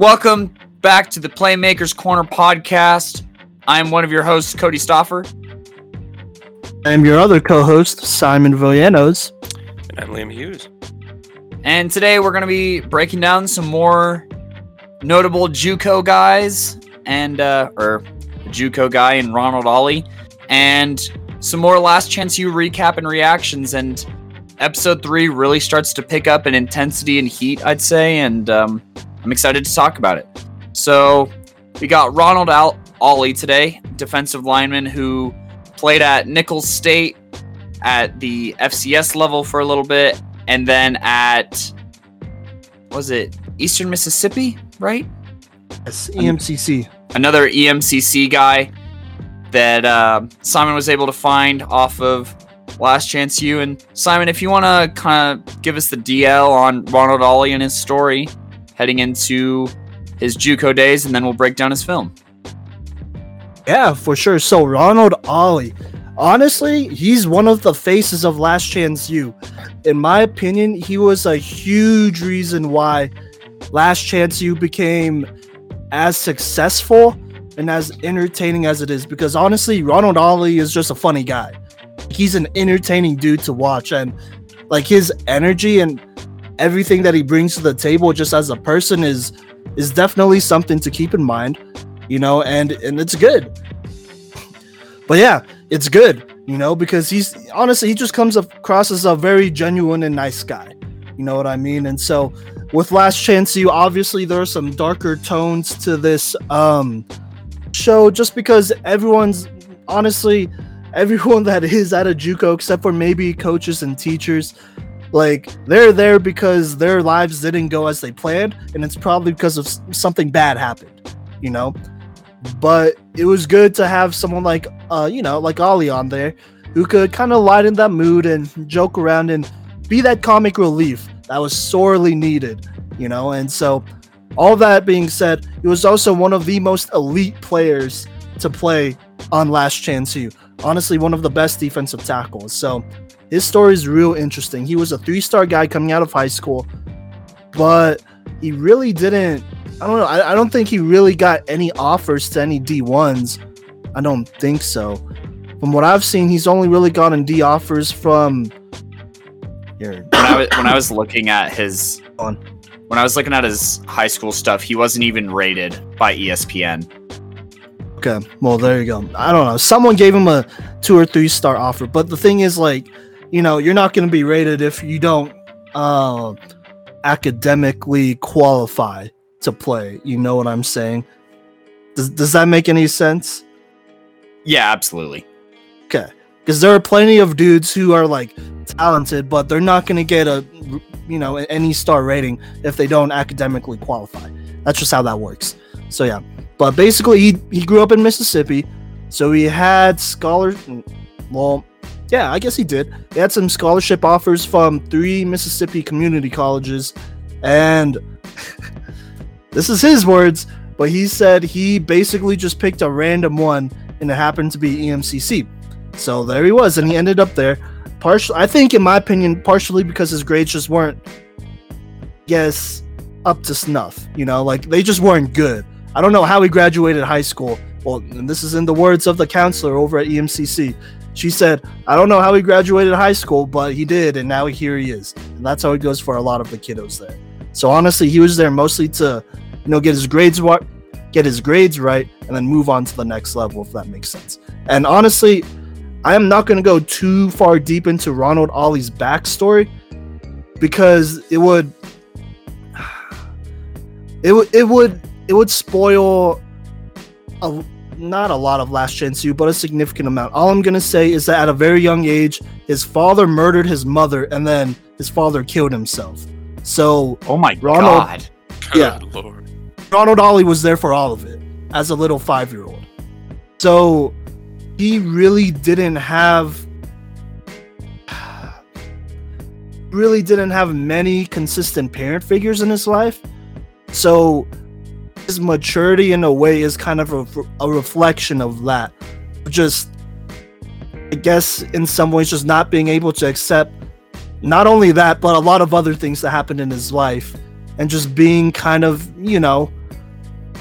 Welcome back to the Playmakers Corner podcast. I'm one of your hosts, Cody Stoffer. I'm your other co-host, Simon Villanos. And I'm Liam Hughes. And today we're going to be breaking down some more notable JUCO guys and uh, or JUCO guy and Ronald Ollie, and some more Last Chance U recap and reactions. And episode three really starts to pick up in intensity and heat, I'd say, and um, I'm excited to talk about it. So we got Ronald Al- Ollie today, defensive lineman who played at Nicholls State at the FCS level for a little bit, and then at was it Eastern Mississippi, right? Yes, EMCC. Another EMCC guy that uh, Simon was able to find off of Last Chance U. And Simon, if you want to kind of give us the DL on Ronald Ollie and his story heading into his JUCO days, and then we'll break down his film. Yeah, for sure. So Ronald Ollie, honestly, he's one of the faces of Last Chance U. In my opinion, he was a huge reason why Last Chance U became as successful and as entertaining as it is. Because honestly, Ronald Ollie is just a funny guy. He's an entertaining dude to watch, and like his energy and everything that he brings to the table just as a person is is definitely something to keep in mind you know and and it's good. But yeah it's good you know because he's honestly he just comes across as a very genuine and nice guy you know what i mean? And so with Last Chance U obviously there are some darker tones to this um show just because everyone's honestly everyone that is at a juco except for maybe coaches and teachers like they're there because their lives didn't go as they planned and it's probably because of something bad happened you know? But it was good to have someone like uh you know like ollie on there who could kind of lighten that mood and joke around and be that comic relief that was sorely needed you know? And so all that being said he was also one of the most elite players to play on last chance u. Honestly one of the best defensive tackles. So his story is real interesting. He was a three star guy coming out of high school, but he really didn't. I don't know. I, I don't think he really got any offers to any D1s. I don't think so. From what I've seen, he's only really gotten D offers from. Here. When I was, when I was looking at his. On. When I was looking at his high school stuff, he wasn't even rated by ESPN. Okay, well there you go. I don't know. Someone gave him a two or three star offer, but the thing is, like, you know, you're not going to be rated if you don't uh, academically qualify to play. You know what I'm saying? Does, does that make any sense? Yeah, absolutely. Okay. Because there are plenty of dudes who are like talented, but they're not going to get a, you know, any star rating if they don't academically qualify. That's just how that works. So yeah, but basically he he grew up in Mississippi, so he had scholars. Well, yeah, I guess he did. He had some scholarship offers from three Mississippi community colleges, and this is his words, but he said he basically just picked a random one, and it happened to be EMCC. So there he was, and he ended up there. Partially, I think, in my opinion, partially because his grades just weren't, yes, up to snuff. You know, like they just weren't good. I don't know how he graduated high school. Well, and this is in the words of the counselor over at EMCC. She said, I don't know how he graduated high school, but he did, and now here he is. And that's how it goes for a lot of the kiddos there. So honestly, he was there mostly to, you know, get his grades what get his grades right and then move on to the next level if that makes sense. And honestly, I am not going to go too far deep into Ronald Ollie's backstory because it would it would it would it would spoil a, not a lot of Last Chance U, but a significant amount. All I'm gonna say is that at a very young age, his father murdered his mother, and then his father killed himself. So, oh my Ronald, god, yeah, Lord. Ronald Ollie was there for all of it as a little five year old. So, he really didn't have really didn't have many consistent parent figures in his life. So his maturity in a way is kind of a, a reflection of that. Just, I guess, in some ways, just not being able to accept not only that, but a lot of other things that happened in his life, and just being kind of, you know,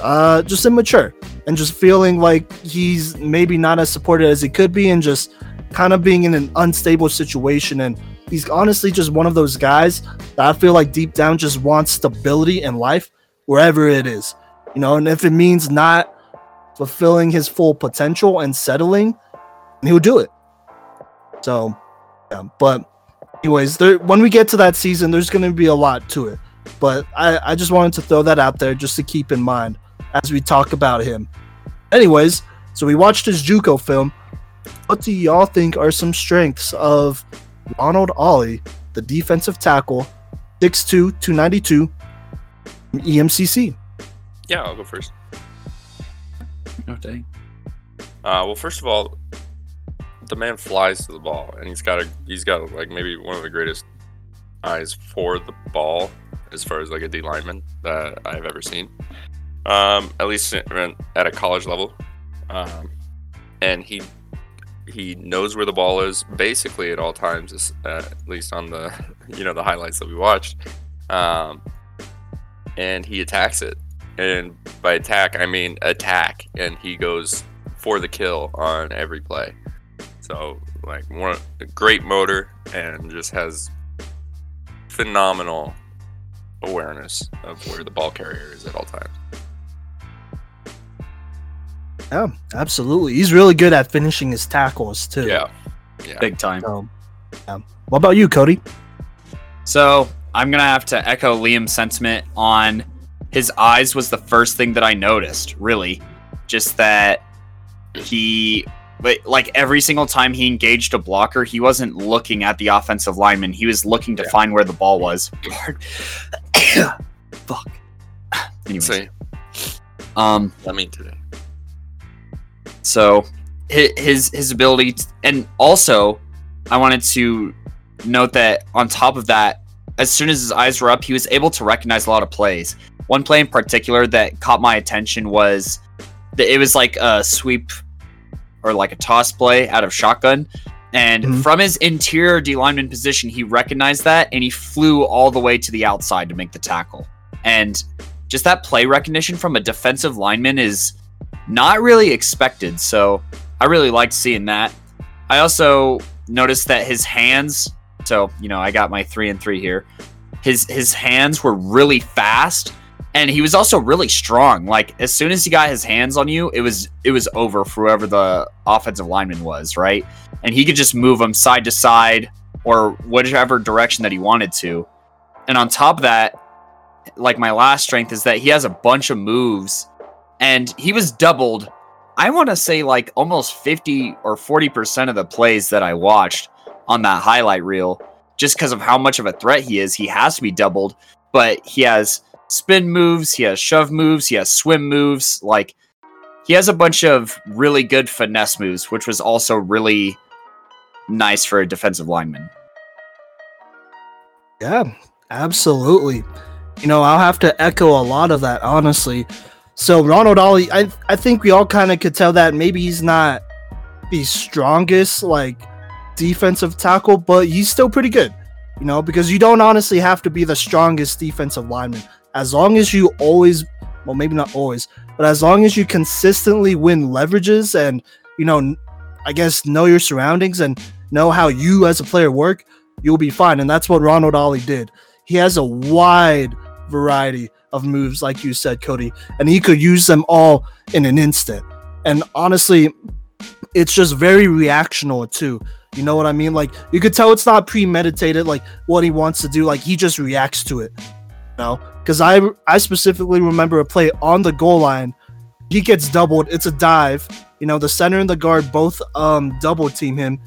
uh, just immature and just feeling like he's maybe not as supported as he could be and just kind of being in an unstable situation. And he's honestly just one of those guys that I feel like deep down just wants stability in life wherever it is, you know, and if it means not fulfilling his full potential and settling, he'll do it. So, yeah, but anyways, there, when we get to that season, there's going to be a lot to it. But I, I just wanted to throw that out there just to keep in mind as we talk about him. Anyways, so we watched his Juco film. What do y'all think are some strengths of Ronald Ollie, the defensive tackle, 6'2, 292, EMCC? Yeah, I'll go first. Oh dang. Uh, well, first of all, the man flies to the ball, and he's got a he's got like maybe one of the greatest eyes for the ball as far as like a D lineman that I've ever seen. Um, at least at a college level, um, and he he knows where the ball is basically at all times, at least on the you know the highlights that we watched. Um, and he attacks it, and by attack I mean attack, and he goes for the kill on every play. So like one great motor and just has phenomenal awareness of where the ball carrier is at all times. Yeah, absolutely. He's really good at finishing his tackles too. Yeah, yeah, Big time. So, yeah. What about you, Cody? So I'm gonna have to echo Liam's sentiment on his eyes was the first thing that I noticed, really. Just that he but like every single time he engaged a blocker, he wasn't looking at the offensive lineman. He was looking to Yeah. find where the ball was. Fuck. Anyways, Say, um, I mean today. so his his ability, t- and also, I wanted to note that on top of that, as soon as his eyes were up, he was able to recognize a lot of plays. One play in particular that caught my attention was that it was like a sweep or like a toss play out of shotgun. And Mhm. from his interior D lineman position, he recognized that and he flew all the way to the outside to make the tackle. And just that play recognition from a defensive lineman is not really expected. So I really liked seeing that. I also noticed that his hands, so you know, I got my three and three here. His his hands were really fast, and he was also really strong. Like as soon as he got his hands on you, it was it was over for whoever the offensive lineman was, right? And he could just move them side to side or whichever direction that he wanted to. And on top of that, like my last strength is that he has a bunch of moves and he was doubled i want to say like almost 50 or 40% of the plays that i watched on that highlight reel just because of how much of a threat he is he has to be doubled but he has spin moves he has shove moves he has swim moves like he has a bunch of really good finesse moves which was also really nice for a defensive lineman Yeah, absolutely. You know, I'll have to echo a lot of that, honestly. So Ronald Ollie, I I think we all kind of could tell that maybe he's not the strongest like defensive tackle, but he's still pretty good. You know, because you don't honestly have to be the strongest defensive lineman as long as you always, well, maybe not always, but as long as you consistently win leverages and you know, I guess know your surroundings and know how you as a player work, you'll be fine. And that's what Ronald Ollie did. He has a wide variety of moves, like you said, Cody, and he could use them all in an instant. And honestly, it's just very reactional too. You know what I mean? Like you could tell it's not premeditated, like what he wants to do. Like he just reacts to it. You know? Because I I specifically remember a play on the goal line. He gets doubled. It's a dive. You know, the center and the guard both um double team him.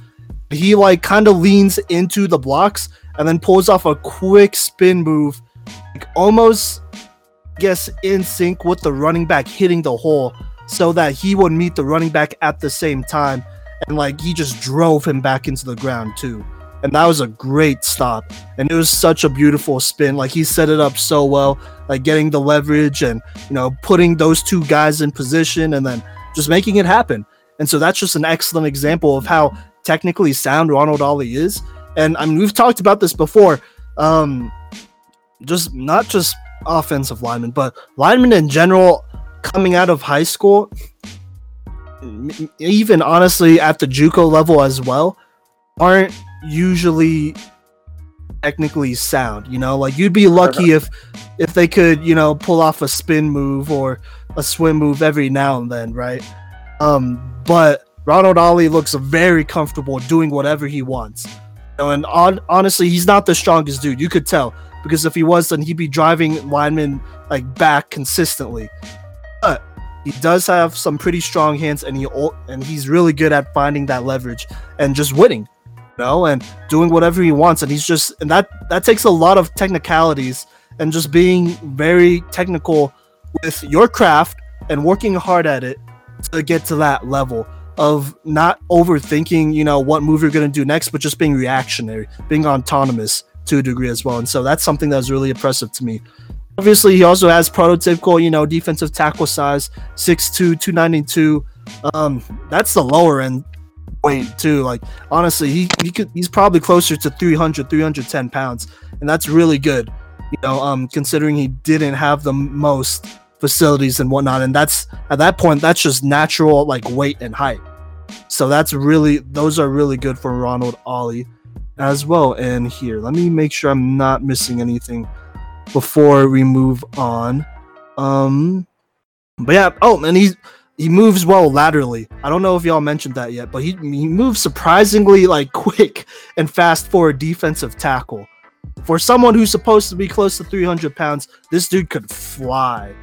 He like kind of leans into the blocks and then pulls off a quick spin move, like almost I guess in sync with the running back hitting the hole, so that he would meet the running back at the same time, and like he just drove him back into the ground too. And that was a great stop, and it was such a beautiful spin. Like he set it up so well, like getting the leverage and you know putting those two guys in position, and then just making it happen. And so that's just an excellent example of how technically sound Ronald Ollie is. And I mean, we've talked about this before. Um, just not just offensive linemen, but linemen in general coming out of high school, even honestly at the JUCO level as well, aren't usually technically sound. You know, like you'd be lucky if if they could, you know, pull off a spin move or a swim move every now and then, right? Um, but Ronald Ollie looks very comfortable doing whatever he wants. You know, and on, honestly, he's not the strongest dude. You could tell because if he was, then he'd be driving linemen like back consistently. He does have some pretty strong hands, and he and he's really good at finding that leverage and just winning, you know, and doing whatever he wants. And he's just and that that takes a lot of technicalities and just being very technical with your craft and working hard at it to get to that level of not overthinking, you know, what move you're going to do next, but just being reactionary, being autonomous to a degree as well. And so that's something that's really impressive to me. Obviously, he also has prototypical, you know, defensive tackle size, 6'2, 292. Um, that's the lower end weight too. Like honestly, he, he could he's probably closer to 300, 310 pounds, and that's really good. You know, um, considering he didn't have the most facilities and whatnot, and that's at that point that's just natural like weight and height. So that's really those are really good for Ronald Ollie as well. And here, let me make sure I'm not missing anything before we move on. Um, but yeah. Oh, and he he moves well laterally. I don't know if y'all mentioned that yet, but he he moves surprisingly like quick and fast for a defensive tackle. For someone who's supposed to be close to 300 pounds, this dude could fly.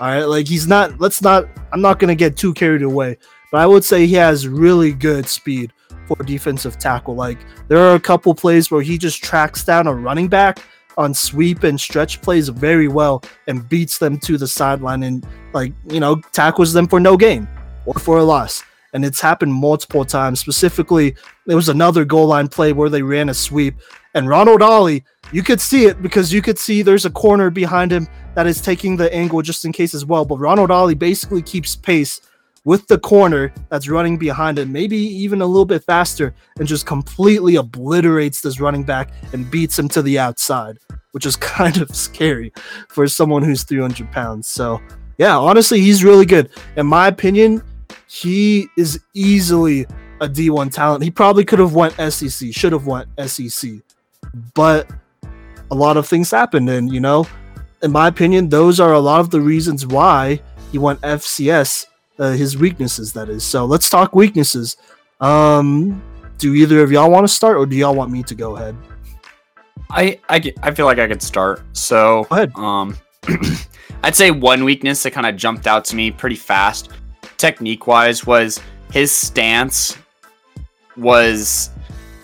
All right, like he's not. Let's not. I'm not gonna get too carried away, but I would say he has really good speed for defensive tackle. Like there are a couple plays where he just tracks down a running back on sweep and stretch plays very well and beats them to the sideline and like you know tackles them for no gain or for a loss. And it's happened multiple times. Specifically, there was another goal line play where they ran a sweep and Ronald Ollie, you could see it because you could see there's a corner behind him that is taking the angle just in case as well. But Ronald Ollie basically keeps pace with the corner that's running behind him, maybe even a little bit faster, and just completely obliterates this running back and beats him to the outside, which is kind of scary for someone who's 300 pounds. So, yeah, honestly, he's really good. In my opinion, he is easily a D1 talent. He probably could have went SEC, should have went SEC, but a lot of things happened, and you know, in my opinion, those are a lot of the reasons why he went FCS. Uh, his weaknesses, that is. So let's talk weaknesses. Um, do either of y'all want to start, or do y'all want me to go ahead? I, I, I feel like I could start. So, Go ahead. um, I'd say one weakness that kind of jumped out to me pretty fast, technique wise, was his stance was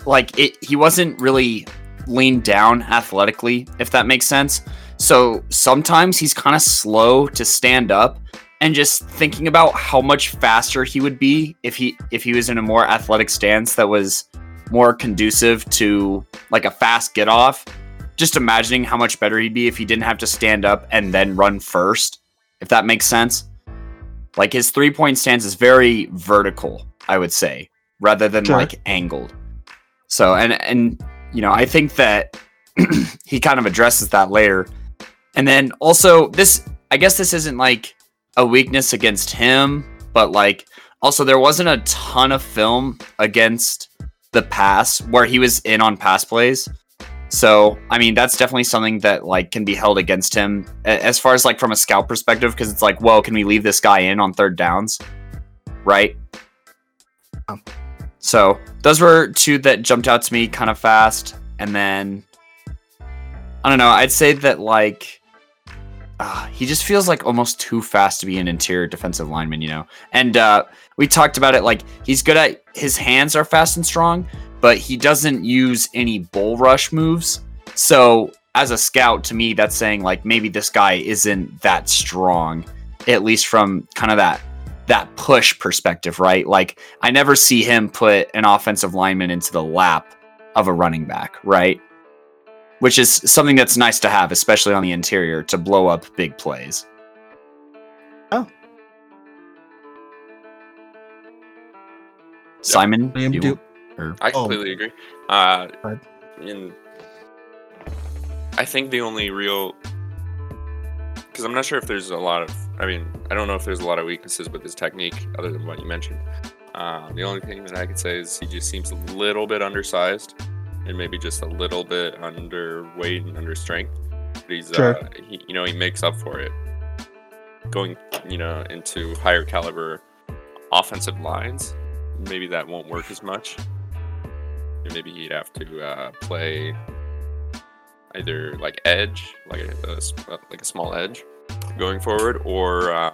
like it. He wasn't really leaned down athletically, if that makes sense. So sometimes he's kind of slow to stand up, and just thinking about how much faster he would be if he if he was in a more athletic stance that was more conducive to like a fast get off just imagining how much better he'd be if he didn't have to stand up and then run first, if that makes sense. Like his three point stance is very vertical, I would say, rather than Sure. like angled. So, and, and, you know, I think that he kind of addresses that later. And then also, this, I guess this isn't like a weakness against him, but like, also, there wasn't a ton of film against the pass where he was in on pass plays. So, I mean, that's definitely something that like can be held against him as far as like from a scout perspective because it's like, well, can we leave this guy in on third downs? Right? So, those were two that jumped out to me kind of fast and then I don't know, I'd say that like uh, he just feels like almost too fast to be an interior defensive lineman, you know. And uh, we talked about it like he's good at his hands are fast and strong, but he doesn't use any bull rush moves. So as a scout, to me, that's saying like maybe this guy isn't that strong, at least from kind of that that push perspective, right? Like I never see him put an offensive lineman into the lap of a running back, right? Which is something that's nice to have, especially on the interior, to blow up big plays. Oh. Simon, Liam, you do- or- I Oh. completely agree. Uh, in, I think the only real, because I'm not sure if there's a lot of I mean, I don't know if there's a lot of weaknesses with his technique other than what you mentioned. Um, the only thing that I could say is he just seems a little bit undersized and maybe just a little bit underweight and under strength. But he's, Sure. uh, he, you know, he makes up for it going, you know, into higher caliber offensive lines. Maybe that won't work as much. And maybe he'd have to uh, play either like edge, like a, a uh, like a small edge, going forward, or um,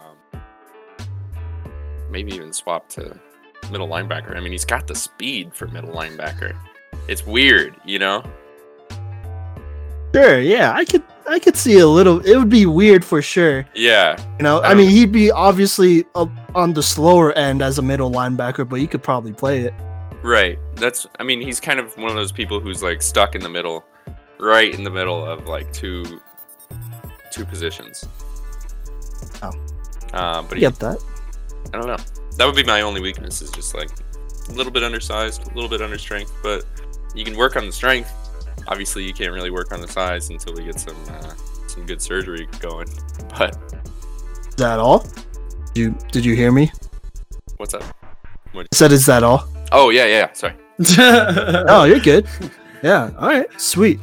maybe even swap to middle linebacker. I mean, he's got the speed for middle linebacker. It's weird, you know. Sure, yeah, I could I could see a little. It would be weird for sure. Yeah, You know, I I mean, he'd be obviously up on the slower end as a middle linebacker, but he could probably play it. right. That's. I mean, he's kind of one of those people who's like stuck in the middle, right in the middle of like two, two positions. Oh. Uh, but he, get that. I don't know. That would be my only weakness. Is just like a little bit undersized, a little bit under strength, but you can work on the strength. Obviously, you can't really work on the size until we get some uh, some good surgery going. But Is that all? Did you did you hear me? what's up? I said, is that all? Oh yeah, yeah. Sorry. oh, you're good. Yeah. All right. Sweet.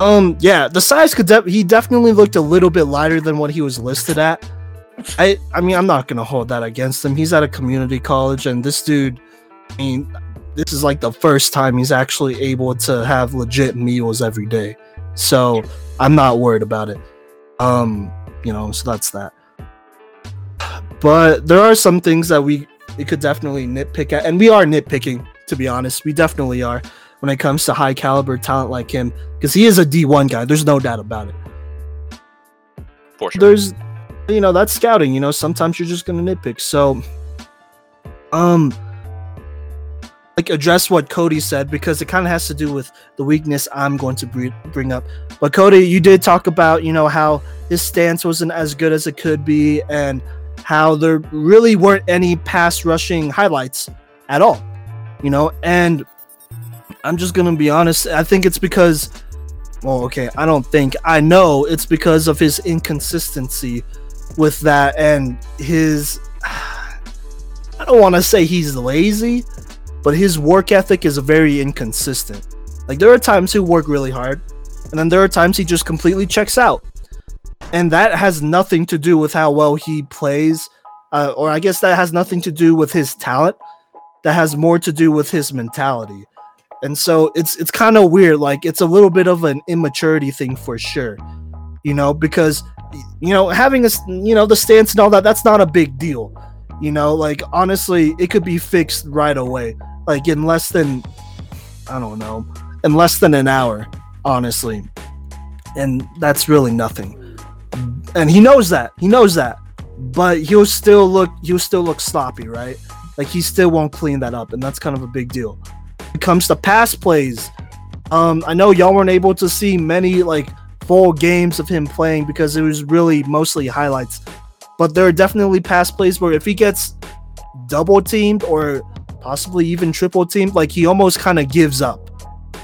Um. Yeah. The size could. De- he definitely looked a little bit lighter than what he was listed at. I. I mean, I'm not gonna hold that against him. He's at a community college, and this dude. I mean, this is like the first time he's actually able to have legit meals every day. So I'm not worried about it. Um. You know. So that's that. But there are some things that we it could definitely nitpick at, and we are nitpicking. To be honest, we definitely are when it comes to high caliber talent like him, because he is a D1 guy. There's no doubt about it. For sure. There's, you know, that's scouting. You know, sometimes you're just gonna nitpick. So, um, like address what Cody said because it kind of has to do with the weakness I'm going to bring up. But Cody, you did talk about you know how his stance wasn't as good as it could be, and how there really weren't any pass rushing highlights at all. You know, and I'm just gonna be honest. I think it's because, well, okay, I don't think I know it's because of his inconsistency with that and his. I don't want to say he's lazy, but his work ethic is very inconsistent. Like there are times he work really hard, and then there are times he just completely checks out, and that has nothing to do with how well he plays, uh, or I guess that has nothing to do with his talent. That has more to do with his mentality, and so it's it's kind of weird. Like it's a little bit of an immaturity thing for sure, you know, because you know having a you know the stance and all that that's not a big deal, you know. Like honestly, it could be fixed right away, like in less than I don't know, in less than an hour, honestly, and that's really nothing. And he knows that. He knows that, but he'll still look. He'll still look sloppy, right? Like he still won't clean that up, and that's kind of a big deal. When it comes to pass plays, um, I know y'all weren't able to see many like full games of him playing because it was really mostly highlights. But there are definitely pass plays where if he gets double teamed or possibly even triple teamed, like he almost kind of gives up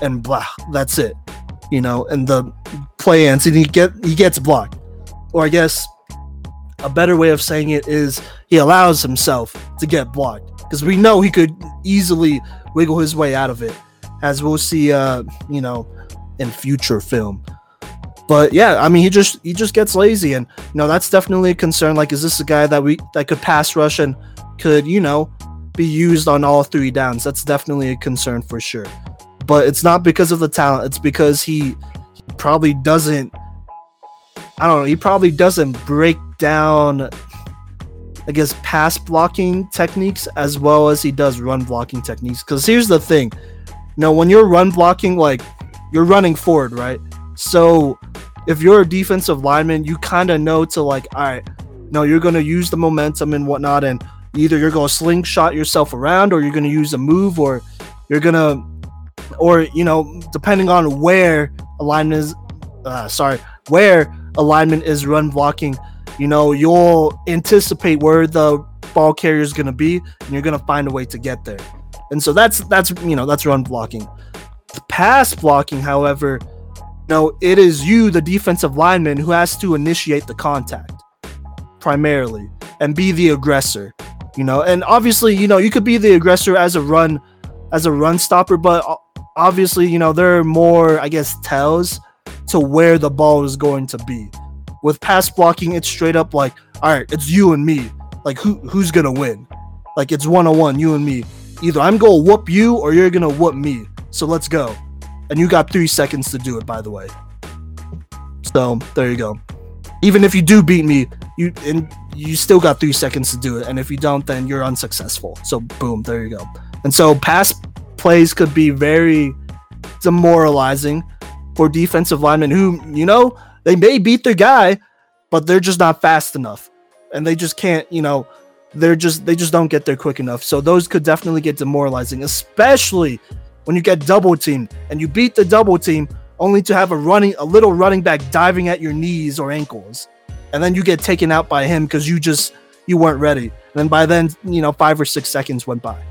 and blah, that's it. You know, and the play ends and he get he gets blocked. Or I guess a better way of saying it is he allows himself to get blocked because we know he could easily wiggle his way out of it as we'll see uh you know in future film but yeah i mean he just he just gets lazy and you know that's definitely a concern. Like is this a guy that we that could pass rush and could you know be used on all three downs? That's definitely a concern for sure. But it's not because of the talent. It's because he, probably doesn't i don't know he probably doesn't break down I guess pass blocking techniques as well as he does run blocking techniques. Because here's the thing, you when you're run blocking, like you're running forward, right? So if you're a defensive lineman, you kind of know to like, all right, no, you're gonna use the momentum and whatnot, and either you're gonna slingshot yourself around, or you're gonna use a move, or you're gonna, or you know, depending on where alignment is, uh, sorry, where alignment is run blocking you know you'll anticipate where the ball carrier is going to be and you're going to find a way to get there. And so that's that's you know that's run blocking. The pass blocking however know it is you the defensive lineman who has to initiate the contact primarily and be the aggressor. You know, and obviously, you know, you could be the aggressor as a run as a run stopper, but obviously, you know, there are more, I guess, tells to where the ball is going to be. With pass blocking, it's straight up like, all right, it's you and me. Like who who's gonna win? Like it's one on one, you and me. Either I'm gonna whoop you or you're gonna whoop me. So let's go. And you got three seconds to do it, by the way. So there you go. Even if you do beat me, you and you still got three seconds to do it. And if you don't, then you're unsuccessful. So boom, there you go. And so pass plays could be very demoralizing for defensive linemen who, you know, they may beat their guy, but they're just not fast enough. And they just can't, you know, they're just they just don't get there quick enough. So those could definitely get demoralizing, especially when you get double teamed and you beat the double team only to have a running a little running back diving at your knees or ankles. And then you get taken out by him because you just you weren't ready. And then by then, you know, five or six seconds went by.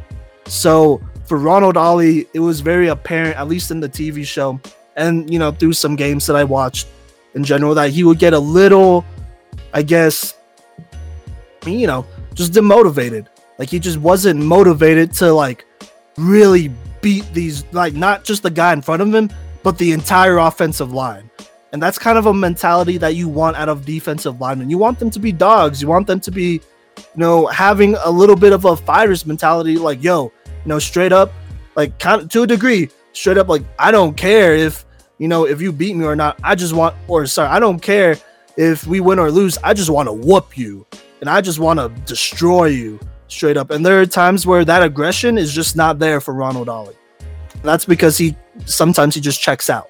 So for Ronald Ollie, it was very apparent, at least in the TV show, and you know, through some games that I watched in general, that he would get a little, I guess, you know, just demotivated. Like he just wasn't motivated to like really beat these, like not just the guy in front of him, but the entire offensive line. And that's kind of a mentality that you want out of defensive linemen. You want them to be dogs. You want them to be, you know, having a little bit of a fighter's mentality. Like, yo, you know, straight up, like kind of to a degree, straight up, like I don't care if you know if you beat me or not. I just want, or sorry, I don't care if we win or lose. I just want to whoop you, and I just want to destroy you straight up. And there are times where that aggression is just not there for Ronald Ollie. That's because he sometimes he just checks out.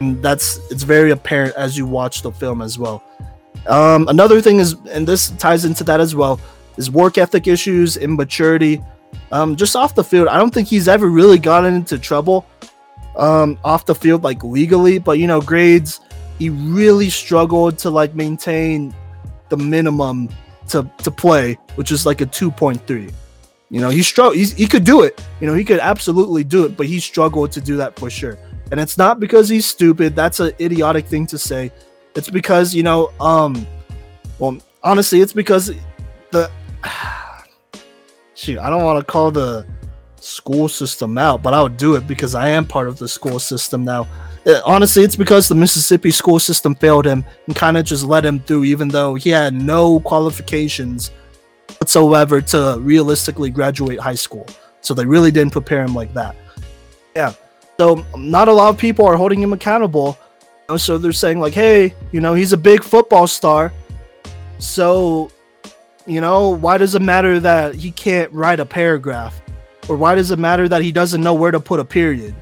And that's it's very apparent as you watch the film as well. Um, another thing is, and this ties into that as well, is work ethic issues, immaturity. Um, just off the field, I don't think he's ever really gotten into trouble um, off the field, like legally. But you know, grades, he really struggled to like maintain the minimum to to play, which is like a two point three. You know, he struggled. He could do it. You know, he could absolutely do it, but he struggled to do that for sure. And it's not because he's stupid. That's an idiotic thing to say. It's because you know, um, well, honestly, it's because the shoot. I don't want to call the school system out, but I would do it because I am part of the school system now. Uh, honestly, it's because the Mississippi school system failed him and kind of just let him through, even though he had no qualifications whatsoever to realistically graduate high school. So they really didn't prepare him like that. Yeah. So not a lot of people are holding him accountable. So they're saying like, hey, you know, he's a big football star. So, you know, why does it matter that he can't write a paragraph? Or why does it matter that he doesn't know where to put a period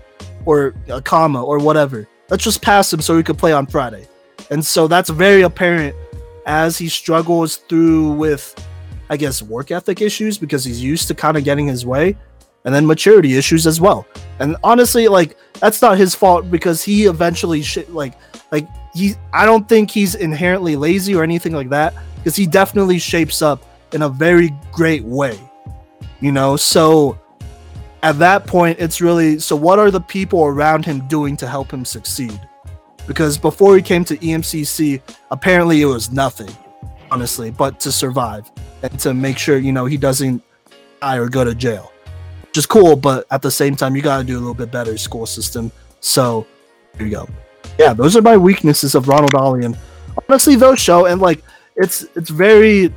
or a comma or whatever? Let's just pass him so he could play on Friday. And so that's very apparent as he struggles through with I guess, work ethic issues because he's used to kind of getting his way, and then maturity issues as well. And honestly, like that's not his fault because he eventually like like he. I don't think he's inherently lazy or anything like that because he definitely shapes up in a very great way. You know, so at that point, it's really so. What are the people around him doing to help him succeed? Because before he came to EMCC, apparently it was nothing honestly, but to survive and to make sure you know he doesn't die or go to jail. Which is cool, but at the same time, you got to do a little bit better school system. So there you go. Yeah, those are my weaknesses of Ronald Ollie, and honestly, those show and like it's it's very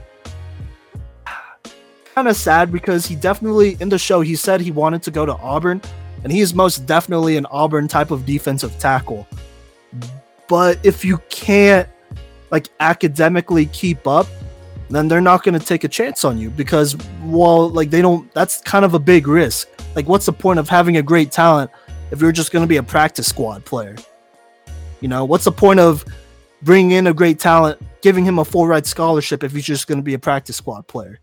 kind of sad because he definitely in the show he said he wanted to go to Auburn, and he is most definitely an Auburn type of defensive tackle. But if you can't like academically keep up, then they're not going to take a chance on you because well, like they don't that's kind of a big risk. Like what's the point of having a great talent if you're just going to be a practice squad player? You know, what's the point of bringing in a great talent, giving him a full ride scholarship if he's just going to be a practice squad player?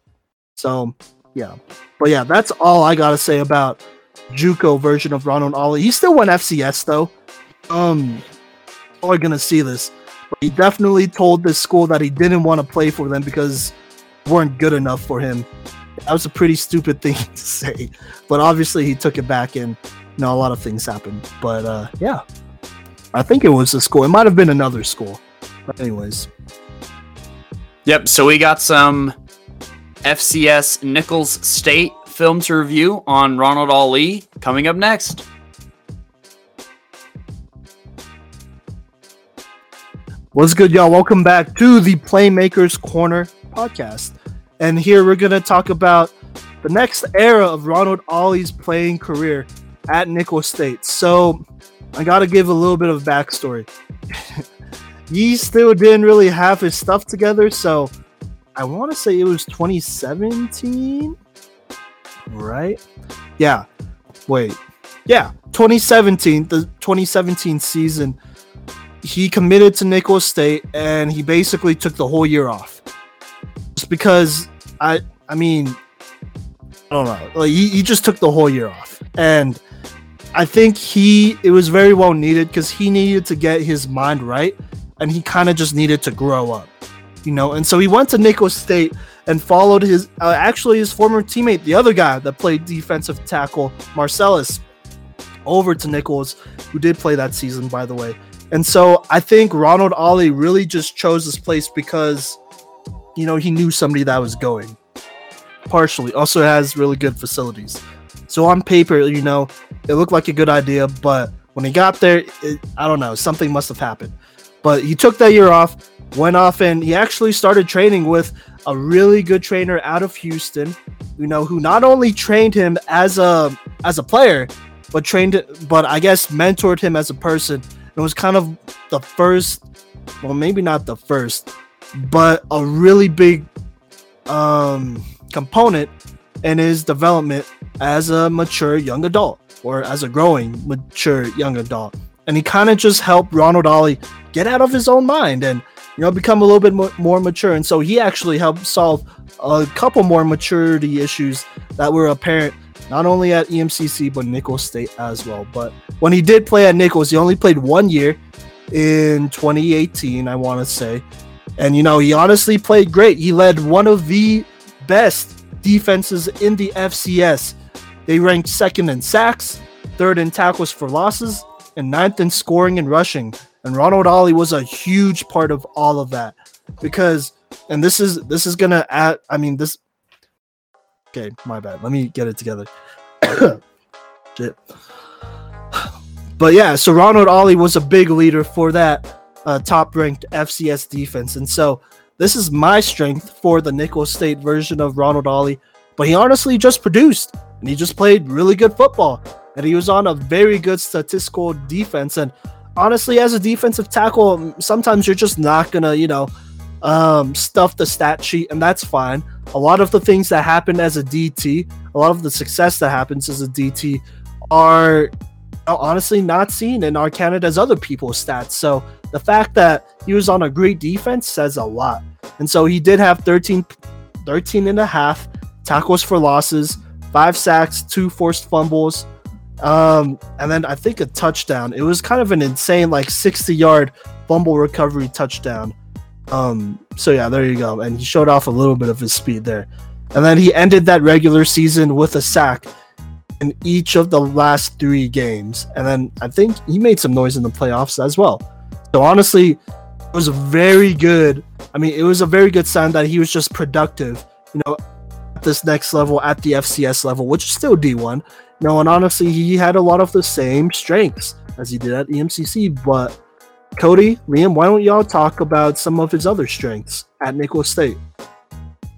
So, yeah. But yeah, that's all I got to say about JUCO version of Ronald Ollie. He still won FCS though. Um, are to see this. But he definitely told this school that he didn't want to play for them because weren't good enough for him. That was a pretty stupid thing to say. But obviously he took it back and you know a lot of things happened. But uh, yeah. I think it was a school. It might have been another school. But anyways. Yep. So we got some FCS Nicholls State film to review on Ronald Ollie coming up next. What's good, y'all? Welcome back to the Playmakers Corner podcast. And here we're going to talk about the next era of Ronald Ollie's playing career at Nicholls State. So I got to give a little bit of backstory. he still didn't really have his stuff together. So I want to say it was 2017, right? Yeah. Wait. Yeah. 2017, the 2017 season he committed to Nicholls State and he basically took the whole year off. Just because I I mean I don't know. Like he, he just took the whole year off. And I think he it was very well needed because he needed to get his mind right and he kind of just needed to grow up. You know, and so he went to Nicholls State and followed his uh, actually his former teammate, the other guy that played defensive tackle, Marcellus, over to Nicholls, who did play that season, by the way. And so I think Ronald Ollie really just chose this place because, you know, he knew somebody that was going. Partially. Also has really good facilities. So on paper, you know, it looked like a good idea, but when he got there, it, I don't know, something must have happened. But he took that year off, went off, and he actually started training with a really good trainer out of Houston, you know, who not only trained him as a as a player, but trained, but I guess mentored him as a person it was kind of the first, well, maybe not the first, but a really big um, component in his development as a mature young adult or as a growing mature young adult. And he kind of just helped Ronald Ollie get out of his own mind and you know become a little bit more mature. And so he actually helped solve a couple more maturity issues that were apparent not only at EMCC but Nicholls State as well. But when he did play at Nicholls, he only played one year in 2018, I want to say. And you know, he honestly played great. He led one of the best defenses in the FCS. They ranked second in sacks, third in tackles for losses, and ninth in scoring and rushing. And Ronald Ollie was a huge part of all of that because and this is this is gonna add I mean this Okay, my bad. Let me get it together. Shit. But yeah, so Ronald Ollie was a big leader for that uh, top ranked FCS defense. And so this is my strength for the Nicholls State version of Ronald Ollie. But he honestly just produced and he just played really good football. And he was on a very good statistical defense. And honestly, as a defensive tackle, sometimes you're just not to, you know, um, stuff the stat sheet, and that's fine. A lot of the things that happen as a DT, a lot of the success that happens as a DT, are honestly not seen in our Canada's other people's stats. So the fact that he was on a great defense says a lot. And so he did have 13, 13 and a half tackles for losses, five sacks, two forced fumbles, um, and then I think a touchdown. It was kind of an insane, like 60 yard fumble recovery touchdown. Um, so yeah, there you go. And he showed off a little bit of his speed there. And then he ended that regular season with a sack in each of the last three games. And then I think he made some noise in the playoffs as well. So honestly, it was very good. I mean, it was a very good sign that he was just productive, you know, at this next level, at the FCS level, which is still D1. You know, and honestly, he had a lot of the same strengths as he did at EMCC, but Cody, Liam, why don't y'all talk about some of his other strengths at Nicholls State?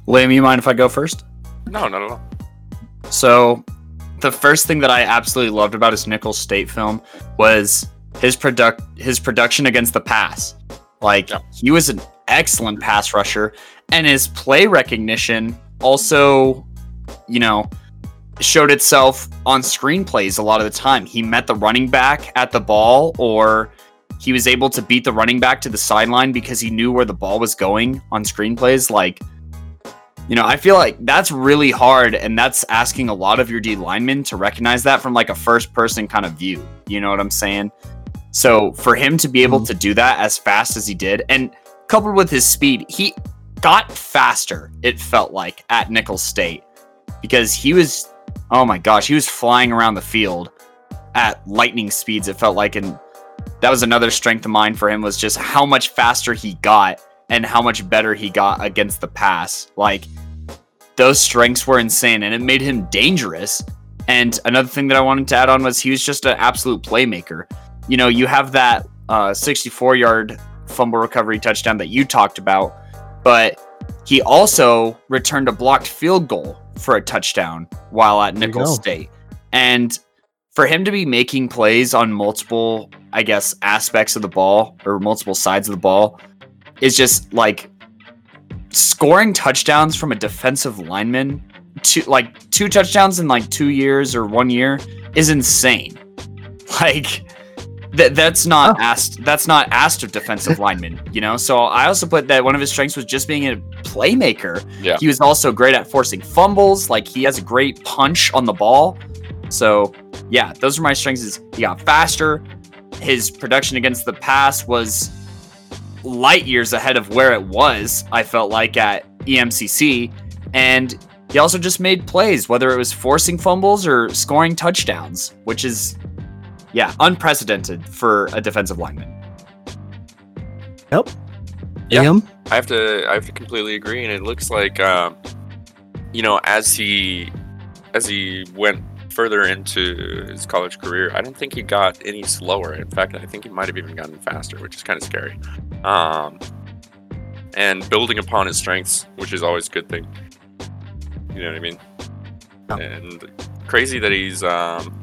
Liam, you mind if I go first? No, no, no. So, the first thing that I absolutely loved about his Nicholls State film was his product his production against the pass. Like yeah. he was an excellent pass rusher, and his play recognition also, you know, showed itself on screenplays a lot of the time. He met the running back at the ball or he was able to beat the running back to the sideline because he knew where the ball was going on screenplays. Like, you know, I feel like that's really hard, and that's asking a lot of your D linemen to recognize that from like a first person kind of view. You know what I'm saying? So for him to be able mm-hmm. to do that as fast as he did, and coupled with his speed, he got faster, it felt like, at Nicholls State because he was, oh my gosh, he was flying around the field at lightning speeds, it felt like. And that was another strength of mine for him was just how much faster he got and how much better he got against the pass. Like those strengths were insane and it made him dangerous. And another thing that I wanted to add on was he was just an absolute playmaker. You know, you have that uh, 64 yard fumble recovery touchdown that you talked about, but he also returned a blocked field goal for a touchdown while at Nicholls. State. And for him to be making plays on multiple, I guess, aspects of the ball or multiple sides of the ball is just like scoring touchdowns from a defensive lineman, two like two touchdowns in like two years or one year is insane. Like that that's not Oh. asked that's not asked of defensive linemen, you know? So I also put that one of his strengths was just being a playmaker. Yeah. He was also great at forcing fumbles, like he has a great punch on the ball. So yeah, those are my strengths is he got faster. His production against the pass was light years ahead of where it was, I felt like at EMCC. And he also just made plays, whether it was forcing fumbles or scoring touchdowns, which is, yeah, unprecedented for a defensive lineman. Yep. Yeah. Liam? I have to I have to completely agree, and it looks like um, you know as he as he went further into his college career, I don't think he got any slower. In fact, I think he might have even gotten faster, which is kind of scary. Um, and building upon his strengths, which is always a good thing. You know what I mean? Yeah. And crazy that he's um,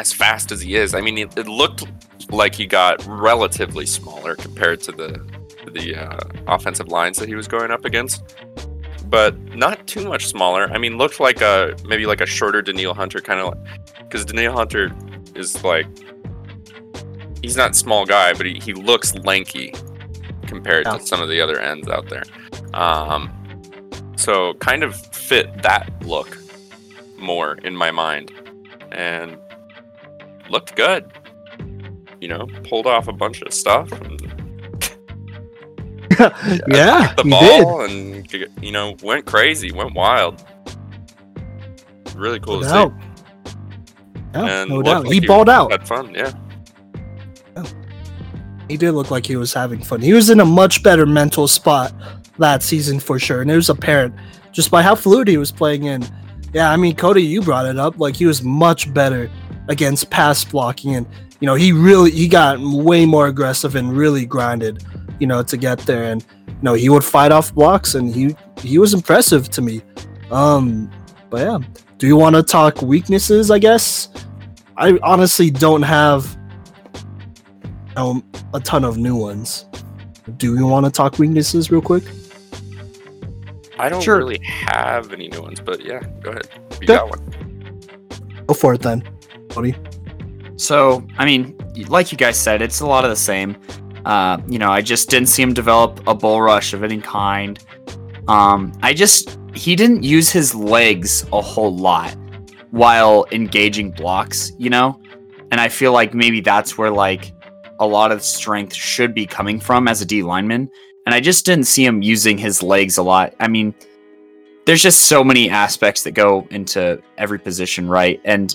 as fast as he is. I mean, it, it looked like he got relatively smaller compared to the the uh, offensive lines that he was going up against, but not too much smaller. I mean, looked like a maybe like a shorter Danielle Hunter kind of, because Danielle Hunter is like he's not a small guy, but he, he looks lanky compared to some of the other ends out there. Um, so kind of fit that look more in my mind, and looked good. You know, pulled off a bunch of stuff. And yeah, the he did. ball and you know went crazy, went wild. Really cool No to doubt. see. Yeah, And no doubt. like He he balled out. Had fun, yeah. He did look like he was having fun. He was in a much better mental spot that season for sure, and it was apparent just by how fluid he was playing in. Yeah, I mean, Cody, you brought it up. Like he was much better against pass blocking, and you know he really he got way more aggressive and really grinded, you know, to get there. And you know he would fight off blocks, and he he was impressive to me. Um, but yeah, do you want to talk weaknesses? I guess I honestly don't have um, a ton of new ones. Do you want to talk weaknesses real quick? I don't Sure. really have any new ones, but yeah, go ahead. You Okay. got one. Go for it then, So, I mean, like you guys said, it's a lot of the same. Uh, you know, I just didn't see him develop a bull rush of any kind. Um, I just he didn't use his legs a whole lot while engaging blocks, you know? And I feel like maybe that's where like a lot of strength should be coming from as a D lineman. And I just didn't see him using his legs a lot. I mean, there's just so many aspects that go into every position, right? And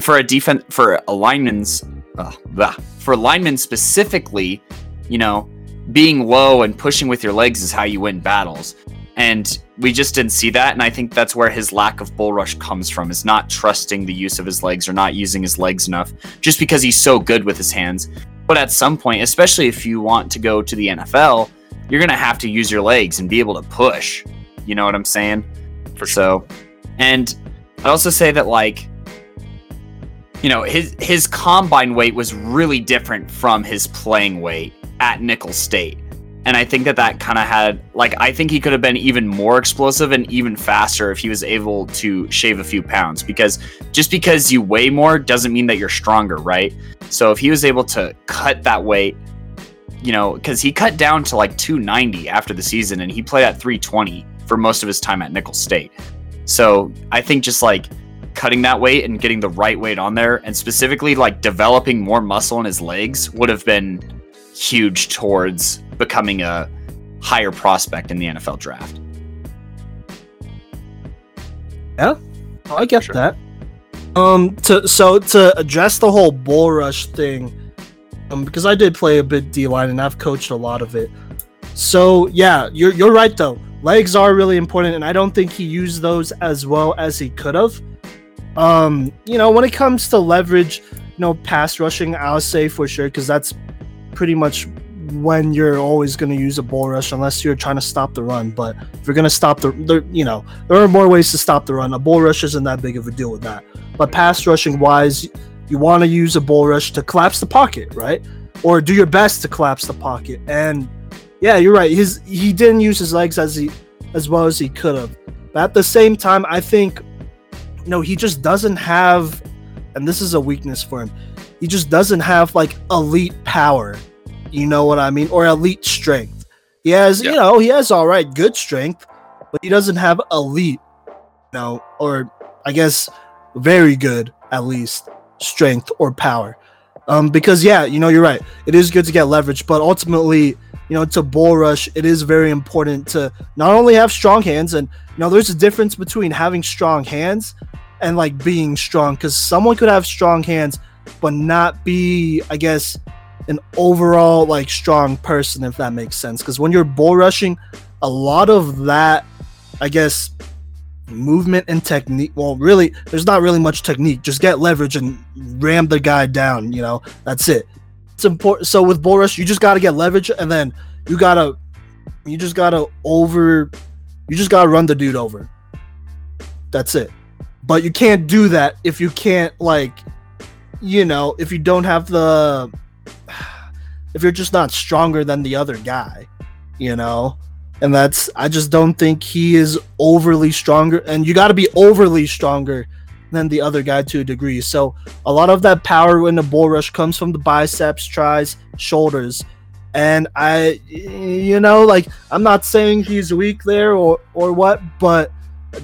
for a defense for a lineman's uh, blah, for linemen specifically, you know, being low and pushing with your legs is how you win battles. And we just didn't see that. And I think that's where his lack of bull rush comes from is not trusting the use of his legs or not using his legs enough just because he's so good with his hands. But at some point, especially if you want to go to the NFL, you're going to have to use your legs and be able to push. You know what I'm saying? For So, and I'd also say that like, you know, his his combine weight was really different from his playing weight at Nicholls State, and I think that that kind of had like I think he could have been even more explosive and even faster if he was able to shave a few pounds. Because just because you weigh more doesn't mean that you're stronger, right? So if he was able to cut that weight. You know, because he cut down to like 290 after the season, and he played at 320 for most of his time at Nicholls State. So I think just like cutting that weight and getting the right weight on there, and specifically like developing more muscle in his legs would have been huge towards becoming a higher prospect in the NFL draft. Yeah, I get Sure. that. Um, to so to address the whole bull rush thing, um, because I did play a bit D line and I've coached a lot of it. So yeah, you're you're right though. Legs are really important, and I don't think he used those as well as he could have. Um, you know, when it comes to leverage, you know, pass rushing, I'll say for sure because that's pretty much when you're always going to use a bull rush unless you're trying to stop the run. But if you're going to stop the, the, you know, there are more ways to stop the run. A bull rush isn't that big of a deal with that. But pass rushing wise, you want to use a bull rush to collapse the pocket, right? Or do your best to collapse the pocket. And yeah, you're right. His he didn't use his legs as he as well as he could have. But at the same time, I think know he just doesn't have, and this is a weakness for him. He just doesn't have like elite power. You know what I mean? Or elite strength. He has, Yeah. you know, he has all right, good strength, but he doesn't have elite, you know, or I guess very good at least strength or power. Um, because yeah, you know, you're right. It is good to get leverage, but ultimately, you know, to bull rush, it is very important to not only have strong hands, and you know, there's a difference between having strong hands and like being strong. Because someone could have strong hands, but not be, I guess, an overall like strong person, if that makes sense. Because when you're bull rushing, a lot of that, I guess, movement and technique. Well, really, there's not really much technique. Just get leverage and ram the guy down. You know, that's it. It's important. So with bull rush, you just got to get leverage, and then you gotta, you just gotta over, you just gotta run the dude over. That's it. But you can't do that if you can't like, you know, if you don't have the, if you're just not stronger than the other guy, you know and that's I just don't think he is overly stronger and you got to be overly stronger than the other guy to a degree. So a lot of that power in the bull rush comes from the biceps, tries, shoulders. And I you know like I'm not saying he's weak there or or what, but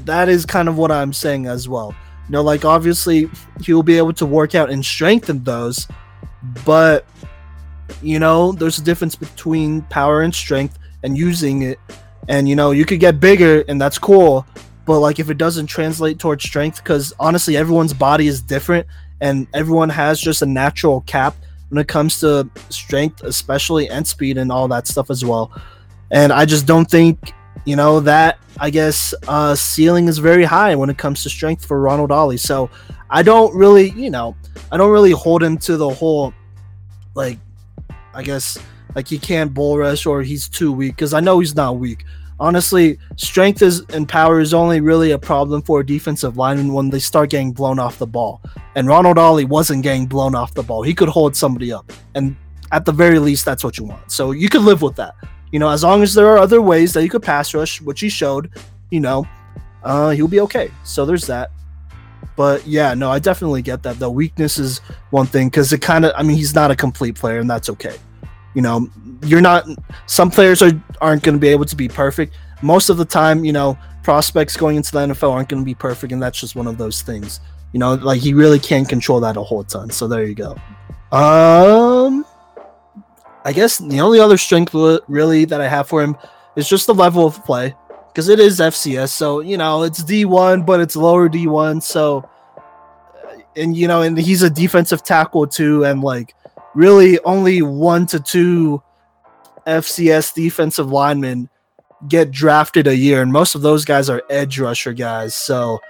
that is kind of what I'm saying as well. You know like obviously he'll be able to work out and strengthen those, but you know there's a difference between power and strength and using it. And you know you could get bigger and that's cool. But like if it doesn't translate towards strength because honestly everyone's body is different and everyone has just a natural cap when it comes to strength especially and speed and all that stuff as well. And i just don't think you know that i guess uh ceiling is very high when it comes to strength for ronald ollie so i don't really you know i don't really hold him to the whole like i guess like he can't bull rush or he's too weak because I know he's not weak. Honestly, strength is and power is only really a problem for a defensive lineman when they start getting blown off the ball. And Ronald Ollie wasn't getting blown off the ball. He could hold somebody up. And at the very least, that's what you want. So you could live with that. You know, as long as there are other ways that you could pass rush, which he showed, you know, uh, he'll be okay. So there's that. But yeah, no, I definitely get that. The weakness is one thing because it kind of, I mean, he's not a complete player, and that's okay you know you're not some players are aren't going to be able to be perfect. Most of the time you know prospects going into the nfl aren't going to be perfect and that's just one of those things. You know like he really can't control that a whole ton so there you go. Um i guess the only other strength really that i have for him is just the level of play because it is fcs so you know it's d1 but it's lower d1 so and you know and he's a defensive tackle too and like really only one to two FCS defensive linemen get drafted a year, and most of those guys are edge rusher guys. So,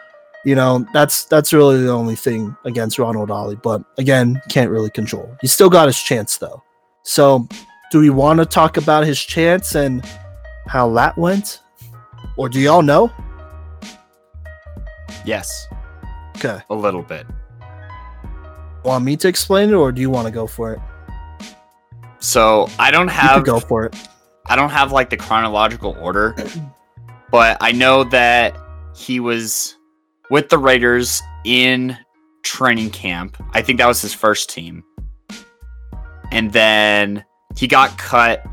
you know, that's that's really the only thing against Ronald Ollie. But again, can't really control. He still got his chance though. So, do we want to talk about his chance and how that went, or do y'all know? Yes, Okay, a little bit. Want me to explain it, or do you want to go for it? So I don't have go for it. I don't have like the chronological order, but I know that he was with the Raiders in training camp. I think that was his first team. And then he got cut.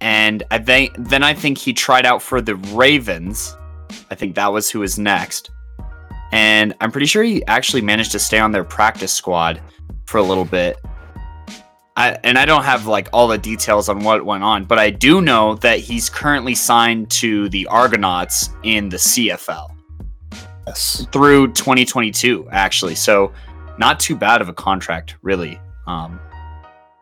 And I think then I think he tried out for the Ravens. I think that was who was next. And I'm pretty sure he actually managed to stay on their practice squad for a little bit. I, and I don't have like all the details on what went on, but I do know that he's currently signed to the Argonauts in the CFL Yes. through 2022, actually. So not too bad of a contract, really. Um,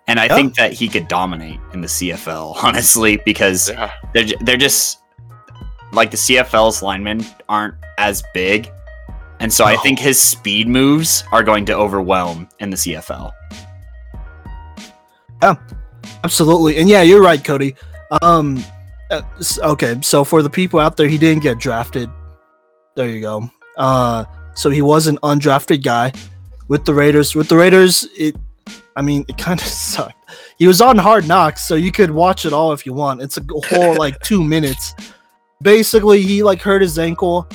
and I Yeah. think that he could dominate in the CFL, honestly, because Yeah. they're they're just like the CFL's linemen aren't as big, and so I think his speed moves are going to overwhelm in the CFL. Oh, absolutely. And yeah, you're right, Cody. Um uh, okay, so for the people out there, he didn't get drafted. There you go. Uh so he was an undrafted guy with the Raiders. With the Raiders, it I mean, it kind of sucked. He was on Hard Knocks, so you could watch it all if you want. It's a whole like 2 minutes. Basically, he like hurt his ankle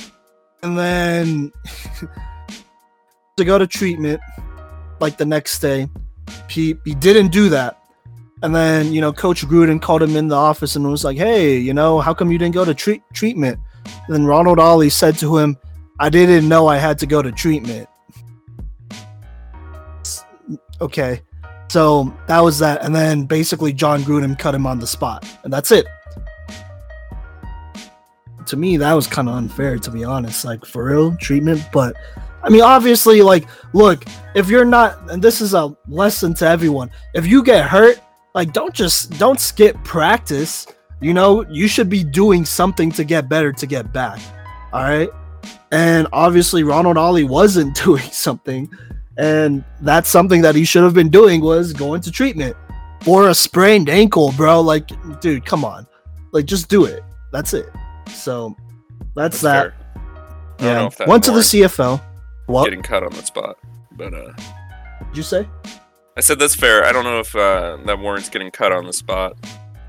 and then to go to treatment like the next day. He he didn't do that. And then, you know, Coach Gruden called him in the office and was like, hey, you know, how come you didn't go to treat- treatment? And then Ronald Ollie said to him, I didn't know I had to go to treatment. Okay. So that was that. And then basically Jon Gruden cut him on the spot. And that's it. To me, that was kind of unfair, to be honest. Like, for real, treatment. But I mean, obviously, like, look, if you're not, and this is a lesson to everyone, if you get hurt, like don't just don't skip practice you know you should be doing something to get better to get back all right and obviously ronald ollie wasn't doing something and that's something that he should have been doing was going to treatment for a sprained ankle bro like dude come on like just do it that's it so that's, That's that fair. I don't know yeah if that went to the cfl what Getting cut on the spot, but uh, did you say I said that's fair. I don't know if uh, that warrants getting cut on the spot.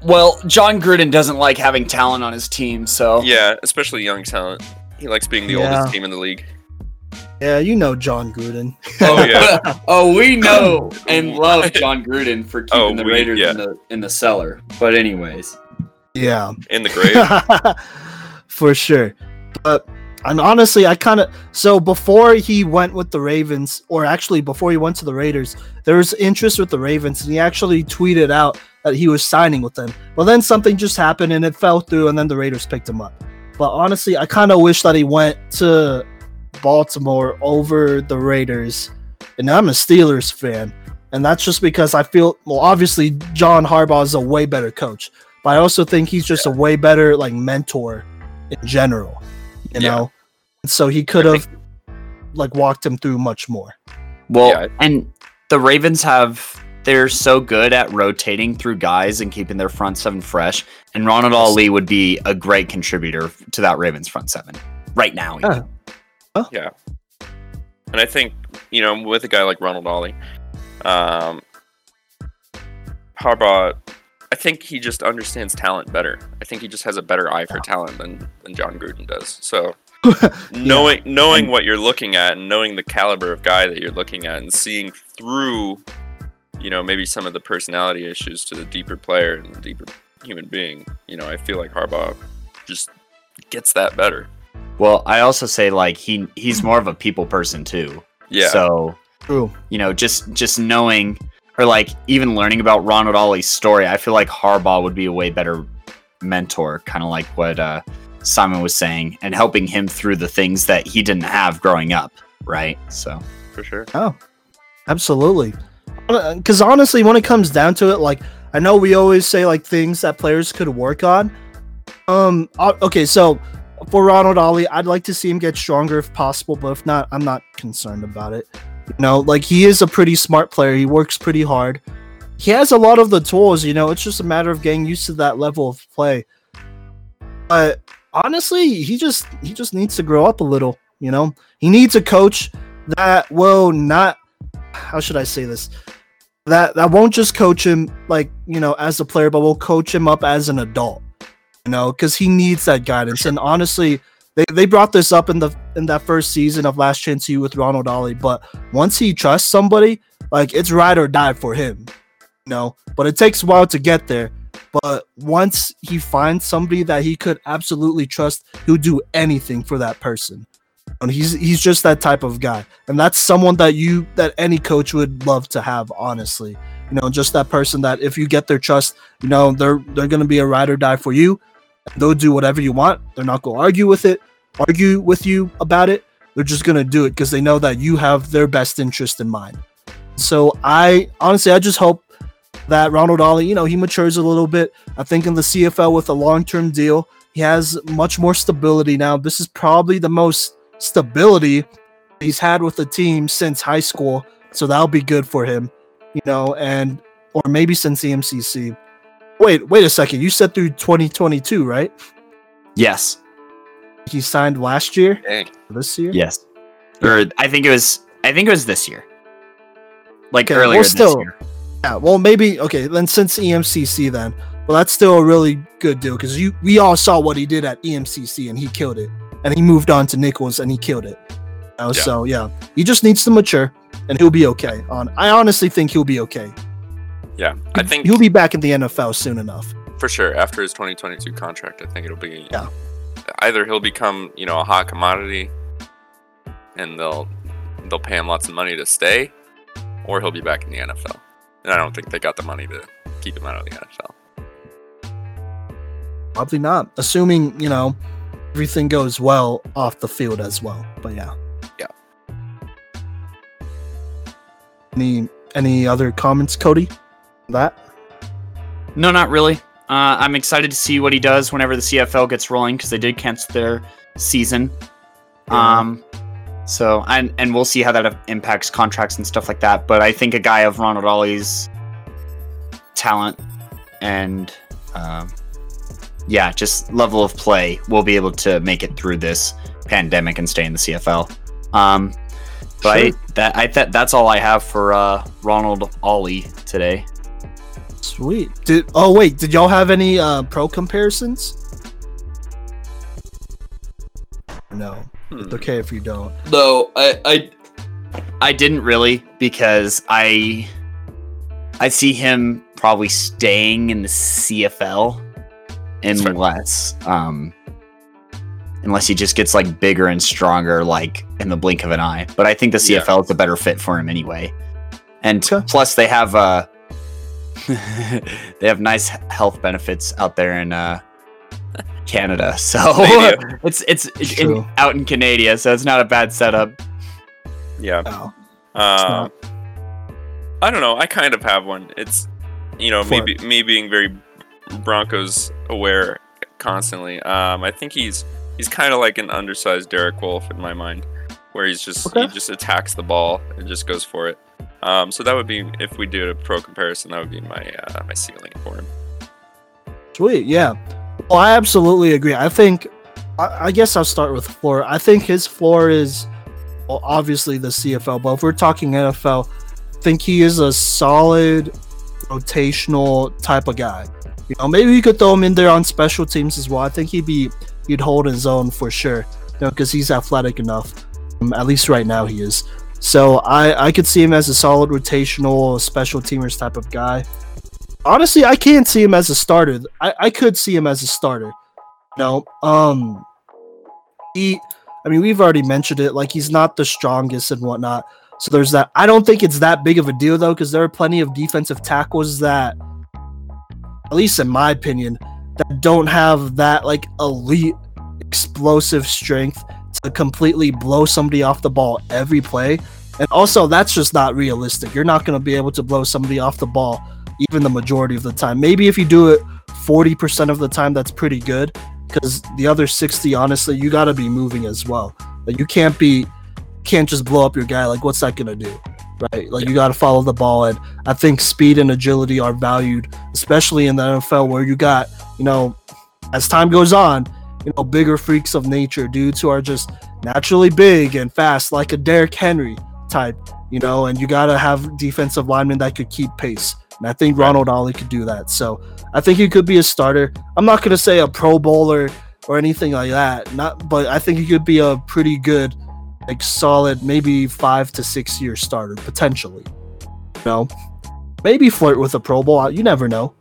Well, Jon Gruden doesn't like having talent on his team, so Yeah, especially young talent. He likes being the Yeah. oldest team in the league. yeah you know jon gruden Oh yeah, oh, we know and love Jon Gruden for keeping Oh, the we- Raiders yeah. in the in the cellar. But anyways, yeah in the grave. for sure. But and honestly, I kind of so before he went with the Ravens, or actually before he went to the Raiders, there was interest with the Ravens, and he actually tweeted out that he was signing with them. But then something just happened, and it fell through, and then the Raiders picked him up. But honestly, I kind of wish that he went to Baltimore over the Raiders. And I'm a Steelers fan, and that's just because I feel well. Obviously, John Harbaugh is a way better coach, but I also think he's just a way better like mentor in general. You Yeah. know, and so he could I have like walked him through much more. well, Yeah. and the Ravens have they're so good at rotating through guys and keeping their front seven fresh. And Ronald Ollie would be a great contributor to that Ravens front seven right now. even. Yeah. And I think, you know, with a guy like Ronald Ollie, um, Harbaugh, I think he just understands talent better. I think he just has a better eye for talent than, than Jon Gruden does. So knowing knowing what you're looking at and knowing the caliber of guy that you're looking at and seeing through, you know, maybe some of the personality issues to the deeper player and the deeper human being, you know, I feel like Harbaugh just gets that better. Well, I also say like he he's more of a people person too. Yeah. So True. you know, just just knowing or like even learning about Ronald Ollie's story, I feel like Harbaugh would be a way better mentor, kind of like what uh, Simon was saying, and helping him through the things that he didn't have growing up, right? So for sure. Oh, absolutely. Because honestly, when it comes down to it, like I know we always say like things that players could work on. Um. Okay, so for Ronald Ollie, I'd like to see him get stronger if possible, but if not, I'm not concerned about it. You know, like he is a pretty smart player. He works pretty hard. He has a lot of the tools. You know, it's just a matter of getting used to that level of play. But honestly, he just he just needs to grow up a little. You know, he needs a coach that will not how should I say this? That that won't just coach him like, you know, as a player, but will coach him up as an adult. You know, because he needs that guidance. And honestly, they, they brought this up in the in that first season of Last Chance U with Ronald Ollie, but once he trusts somebody, like it's ride or die for him. You know, but it takes a while to get there. But once he finds somebody that he could absolutely trust, he'll do anything for that person. And he's he's just that type of guy. And that's someone that you that any coach would love to have, honestly. You know, just that person that if you get their trust, you know, they're they're gonna be a ride or die for you. They'll do whatever you want. They're not gonna argue with it, argue with you about it. They're just gonna do it because they know that you have their best interest in mind. So I honestly I just hope that Ronald Ollie, you know, he matures a little bit. I think in the CFL with a long term deal, he has much more stability now. This is probably the most stability he's had with the team since high school. So that'll be good for him, you know, and or maybe since EMCC. Wait, wait a second. You said through 2022, right? Yes. He signed last year, Dang. this year. Yes. Or I think it was I think it was this year. Like Okay, well, earlier still- this year. Yeah, well, maybe okay. Then since EMCC, then well, that's still a really good deal because you we all saw what he did at EMCC and he killed it, and he moved on to Nicholls and he killed it. You know, Yeah. So yeah, he just needs to mature and he'll be okay. On I honestly think he'll be okay. Yeah, I think he'll be back in the NFL soon enough. for sure after his 2022 contract, I think it'll be Yeah. either he'll become you know a hot commodity, and they'll they'll pay him lots of money to stay, or he'll be back in the NFL. And I don't think they got the money to keep him out of the NFL. Probably not, assuming you know everything goes well off the field as well. But yeah, Yeah. Any any other comments, Cody? That No, not really. Uh, I'm excited to see what he does whenever the CFL gets rolling because they did cancel their season. Yeah. Um, so and and we'll see how that impacts contracts and stuff like that. But I think a guy of Ronald Ollie's talent and um, yeah, just level of play will be able to make it through this pandemic and stay in the CFL. Um, but I, that I th- that's all I have for uh, Ronald Ollie today. Sweet. Did oh wait, did y'all have any uh pro comparisons? No. Hmm. It's okay if you don't. though I, I I didn't really because I I see him probably staying in the CFL unless um unless he just gets like bigger and stronger like in the blink of an eye. But I think the Yeah. CFL is a better fit for him anyway. And Okay. plus they have uh they have nice health benefits out there in uh Canada. So it's it's, it's in, out in Canada, so it's not a bad setup. Yeah. No. Uh, I don't know. I kind of have one. It's you know For maybe me being very Broncos aware constantly. Um, I think he's he's kind of like an undersized Derek Wolfe in my mind, where he's just Okay. he just attacks the ball and just goes for it. Um, so that would be if we do a pro comparison, that would be my uh, my ceiling for him. Sweet, yeah. Well, I absolutely agree. I think I, I guess I'll start with floor. I think his floor is well, obviously the CFL, but if we're talking NFL, I think he is a solid rotational type of guy. You know, maybe you could throw him in there on special teams as well. I think he'd be he'd hold his own for sure. You know, because he's athletic enough. Um, at least right now he is. So I I could see him as a solid rotational special teamers type of guy. Honestly, I can't see him as a starter. I, I could see him as a starter. No, um, he. I mean, we've already mentioned it. Like he's not the strongest and whatnot. So there's that. I don't think it's that big of a deal though, because there are plenty of defensive tackles that, at least in my opinion, that don't have that like elite explosive strength to completely blow somebody off the ball every play. And also, that's just not realistic. You're not going to be able to blow somebody off the ball even the majority of the time. Maybe if you do it 40% of the time, that's pretty good. Because the other 60, honestly, you got to be moving as well. Like you can't be, can't just blow up your guy. Like what's that gonna do, right? Like you got to follow the ball, and I think speed and agility are valued, especially in the NFL where you got, you know, as time goes on, you know, bigger freaks of nature, dudes who are just naturally big and fast, like a Derrick Henry type, you know, and you got to have defensive linemen that could keep pace. And I think Ronald Ollie could do that. So I think he could be a starter. I'm not gonna say a Pro Bowler or anything like that. Not, but I think he could be a pretty good, like solid, maybe five to six year starter potentially. You know, maybe flirt with a Pro Bowl. You never know.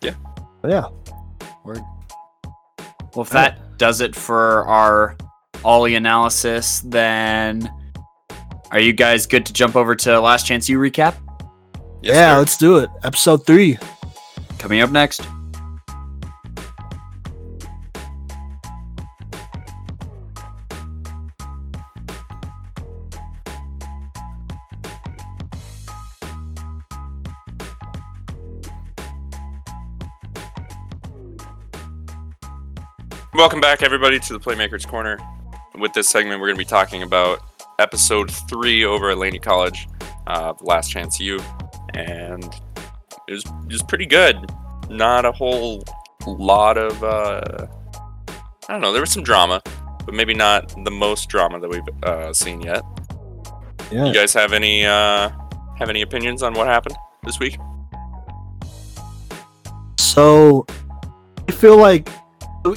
Yeah. But yeah. Word. Well, if that does it for our Ollie analysis, then are you guys good to jump over to Last Chance U recap? Yes, yeah. sir. Let's do it. Episode three. Coming up next. Welcome back, everybody, to the Playmakers Corner. With this segment, we're going to be talking about episode three over at Laney College, uh, Last Chance U, and it was just pretty good. Not a whole lot of, uh, I don't know, there was some drama, but maybe not the most drama that we've uh, seen yet. Yeah. You guys have any uh, have any opinions on what happened this week? So I feel like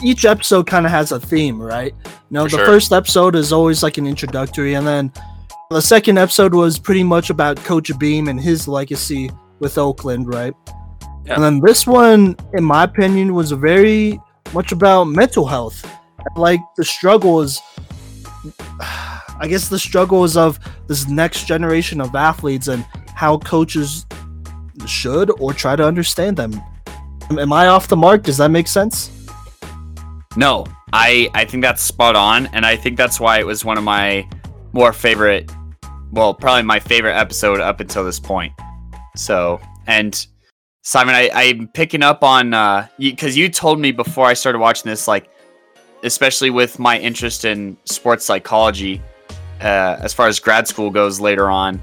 each episode kind of has a theme, right? You know, For the sure. first episode is always like an introductory, and then the second episode was pretty much about Coach Beam and his legacy with Oakland, right? Yeah. And then this one, in my opinion, was very much about mental health. Like the struggles, I guess the struggles of this next generation of athletes and how coaches should or try to understand them. Am- Am I off the mark? Does that make sense? No, I I think that's spot on, and I think that's why it was one of my more favorite, well, probably my favorite episode up until this point. So, and Simon, I, I'm picking up on uh, because you told me before I started watching this, like, especially with my interest in sports psychology, uh, as far as grad school goes later on.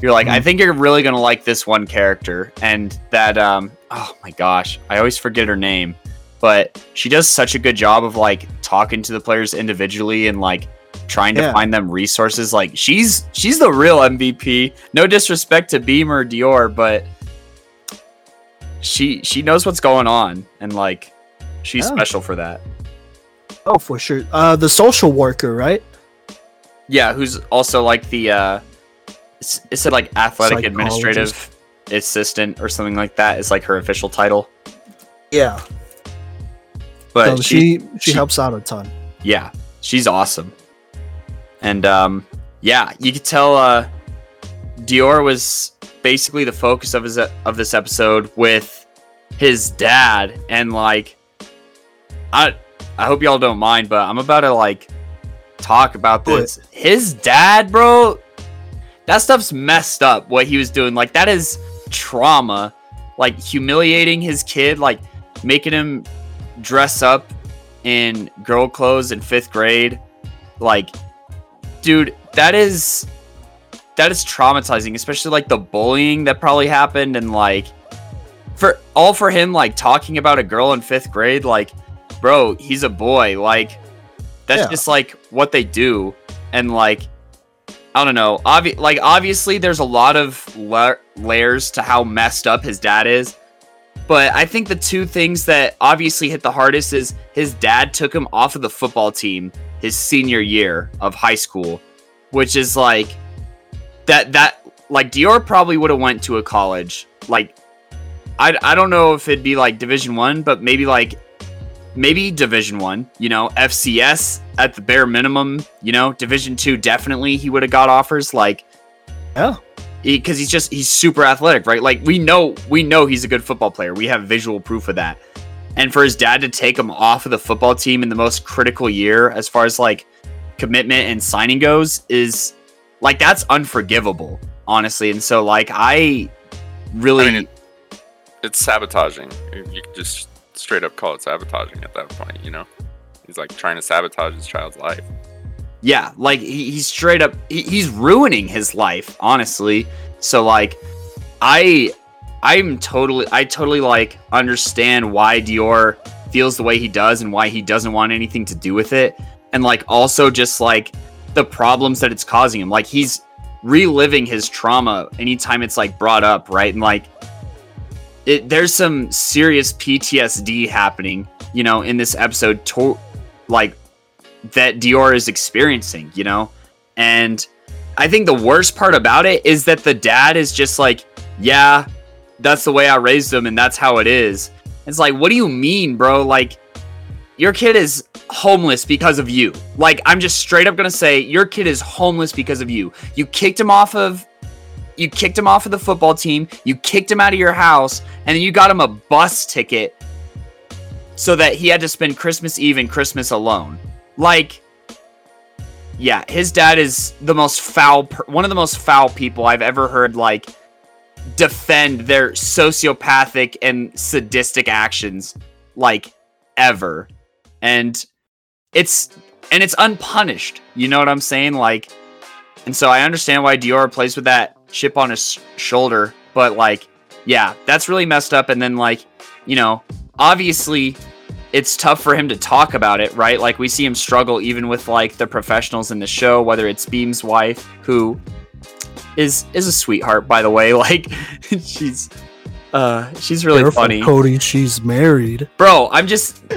You're like, I Mhm. think you're really gonna like this one character, and that um, oh my gosh, I always forget her name but she does such a good job of like talking to the players individually and like trying to Yeah. find them resources like she's she's the real mvp no disrespect to beam or dior but she she knows what's going on and like she's Yeah. special for that Oh, for sure. Uh, the social worker, right? yeah who's also like the uh it said like athletic administrative assistant or something like that is like her official title Yeah. But so she, she, she helps out a ton. yeah she's awesome. And um yeah you could tell uh dior was basically the focus of his of this episode with his dad. And like i i hope y'all don't mind but i'm about to like talk about this. His dad bro that stuff's messed up what he was doing. Like that is trauma. Like humiliating his kid like making him dress up in girl clothes in fifth grade like dude that is that is traumatizing especially like the bullying that probably happened and like for all for him like talking about a girl in fifth grade like bro he's a boy like that's Yeah. just like what they do and like i don't know obvi- like obviously there's a lot of la- layers to how messed up his dad is but I think the two things that obviously hit the hardest is his dad took him off of the football team his senior year of high school, which is like that that like Dior probably would have went to a college like I, I don't know if it'd be like Division 1, but maybe like maybe Division 1, you know, FCS at the bare minimum, you know, Division 2 definitely he would have got offers like Yeah. Because he's just he's super athletic, right? Like we know we know he's a good football player. We have visual proof of that. And for his dad to take him off of the football team in the most critical year as far as like commitment and signing goes is like that's unforgivable, honestly. And so like I really I mean, it- It's sabotaging. You could just straight up call it sabotaging at that point. You know, he's like trying to sabotage his child's life. Yeah, like he, he's straight up he, he's ruining his life, honestly. So like I I'm totally I totally like understand why Dior feels the way he does and why he doesn't want anything to do with it. And like also just like the problems that it's causing him. Like he's reliving his trauma anytime it's like brought up, right? And like it there's some serious PTSD happening, you know, in this episode to like that Dior is experiencing, you know? And I think the worst part about it is that the dad is just like, yeah, that's the way I raised him and that's how it is. It's like, what do you mean, bro? Like, your kid is homeless because of you. Like, I'm just straight up gonna say, your kid is homeless because of you. You kicked him off of. You kicked him off of the football team. You kicked him out of your house, and then you got him a bus ticket so that he had to spend Christmas Eve and Christmas alone. Like, yeah, his dad is the most foul, per- one of the most foul people I've ever heard. Like, defend their sociopathic and sadistic actions, like ever. And it's and it's unpunished. You know what I'm saying? Like, and so I understand why Dior plays with that chip on his shoulder, but like, yeah, that's really messed up. And then like, you know, obviously it's tough for him to talk about it, right? Like we see him struggle even with like the professionals in the show, whether it's Beam's wife, who is is a sweetheart, by the way. Like she's uh she's really Careful, funny. Cody. She's married. Bro, I'm just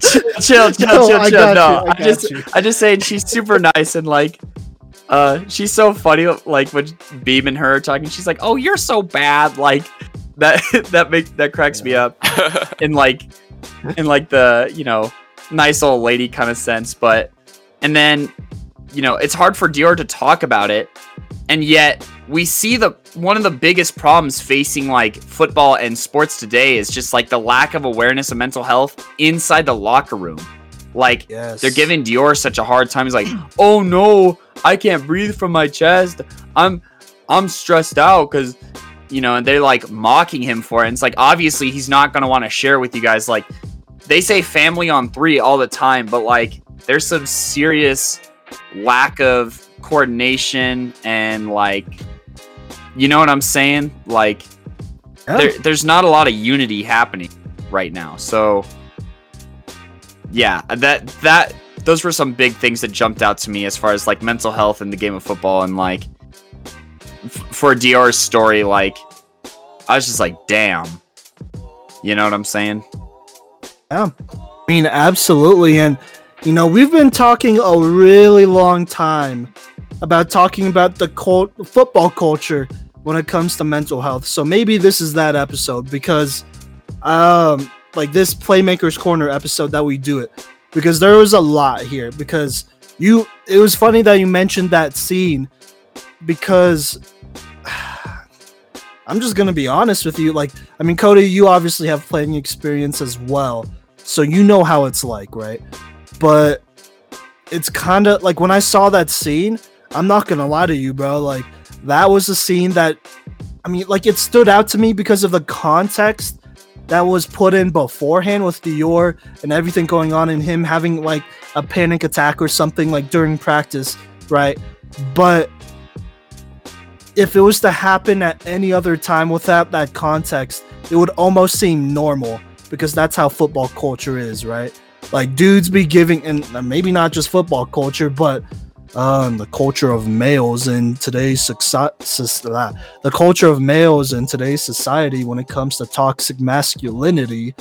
chill, chill, chill, No, chill, I chill. got No, you, I I got just you. I just saying she's super nice and like uh she's so funny like when Beam and her are talking, she's like, Oh, you're so bad. Like that that makes that cracks me up and like in like the you know nice old lady kind of sense but and then you know it's hard for Dior to talk about it and yet we see the one of the biggest problems facing like football and sports today is just like the lack of awareness of mental health inside the locker room like Yes. they're giving Dior such a hard time. He's like, "Oh no, I can't breathe from my chest. I'm I'm stressed out because you know." And they're like mocking him for it. And it's like obviously he's not gonna want to share with you guys. Like they say family on three all the time, but like there's some serious lack of coordination and like you know what I'm saying? Like Yeah. there, there's not a lot of unity happening right now. So yeah, that that those were some big things that jumped out to me as far as like mental health in the game of football and like for Dior's story like I was just like damn. You know what I'm saying? Yeah. I mean, absolutely. And, you know, we've been talking a really long time about talking about the cult- football culture when it comes to mental health. So maybe this is that episode because, um, like this Playmakers Corner episode that we do it because there was a lot here. Because you, it was funny that you mentioned that scene because I'm just gonna be honest with you. Like, I mean, Cody, you obviously have playing experience as well, so you know how it's like, right? But it's kind of like when I saw that scene. I'm not gonna lie to you, bro. Like, that was a scene that, I mean, like it stood out to me because of the context that was put in beforehand with Dior and everything going on, and him having like a panic attack or something like during practice, right? But if it was to happen at any other time without that context, it would almost seem normal because that's how football culture is, right? Like dudes be giving, and maybe not just football culture, but um, the culture of males in today's society, the culture of males in today's society when it comes to toxic masculinity.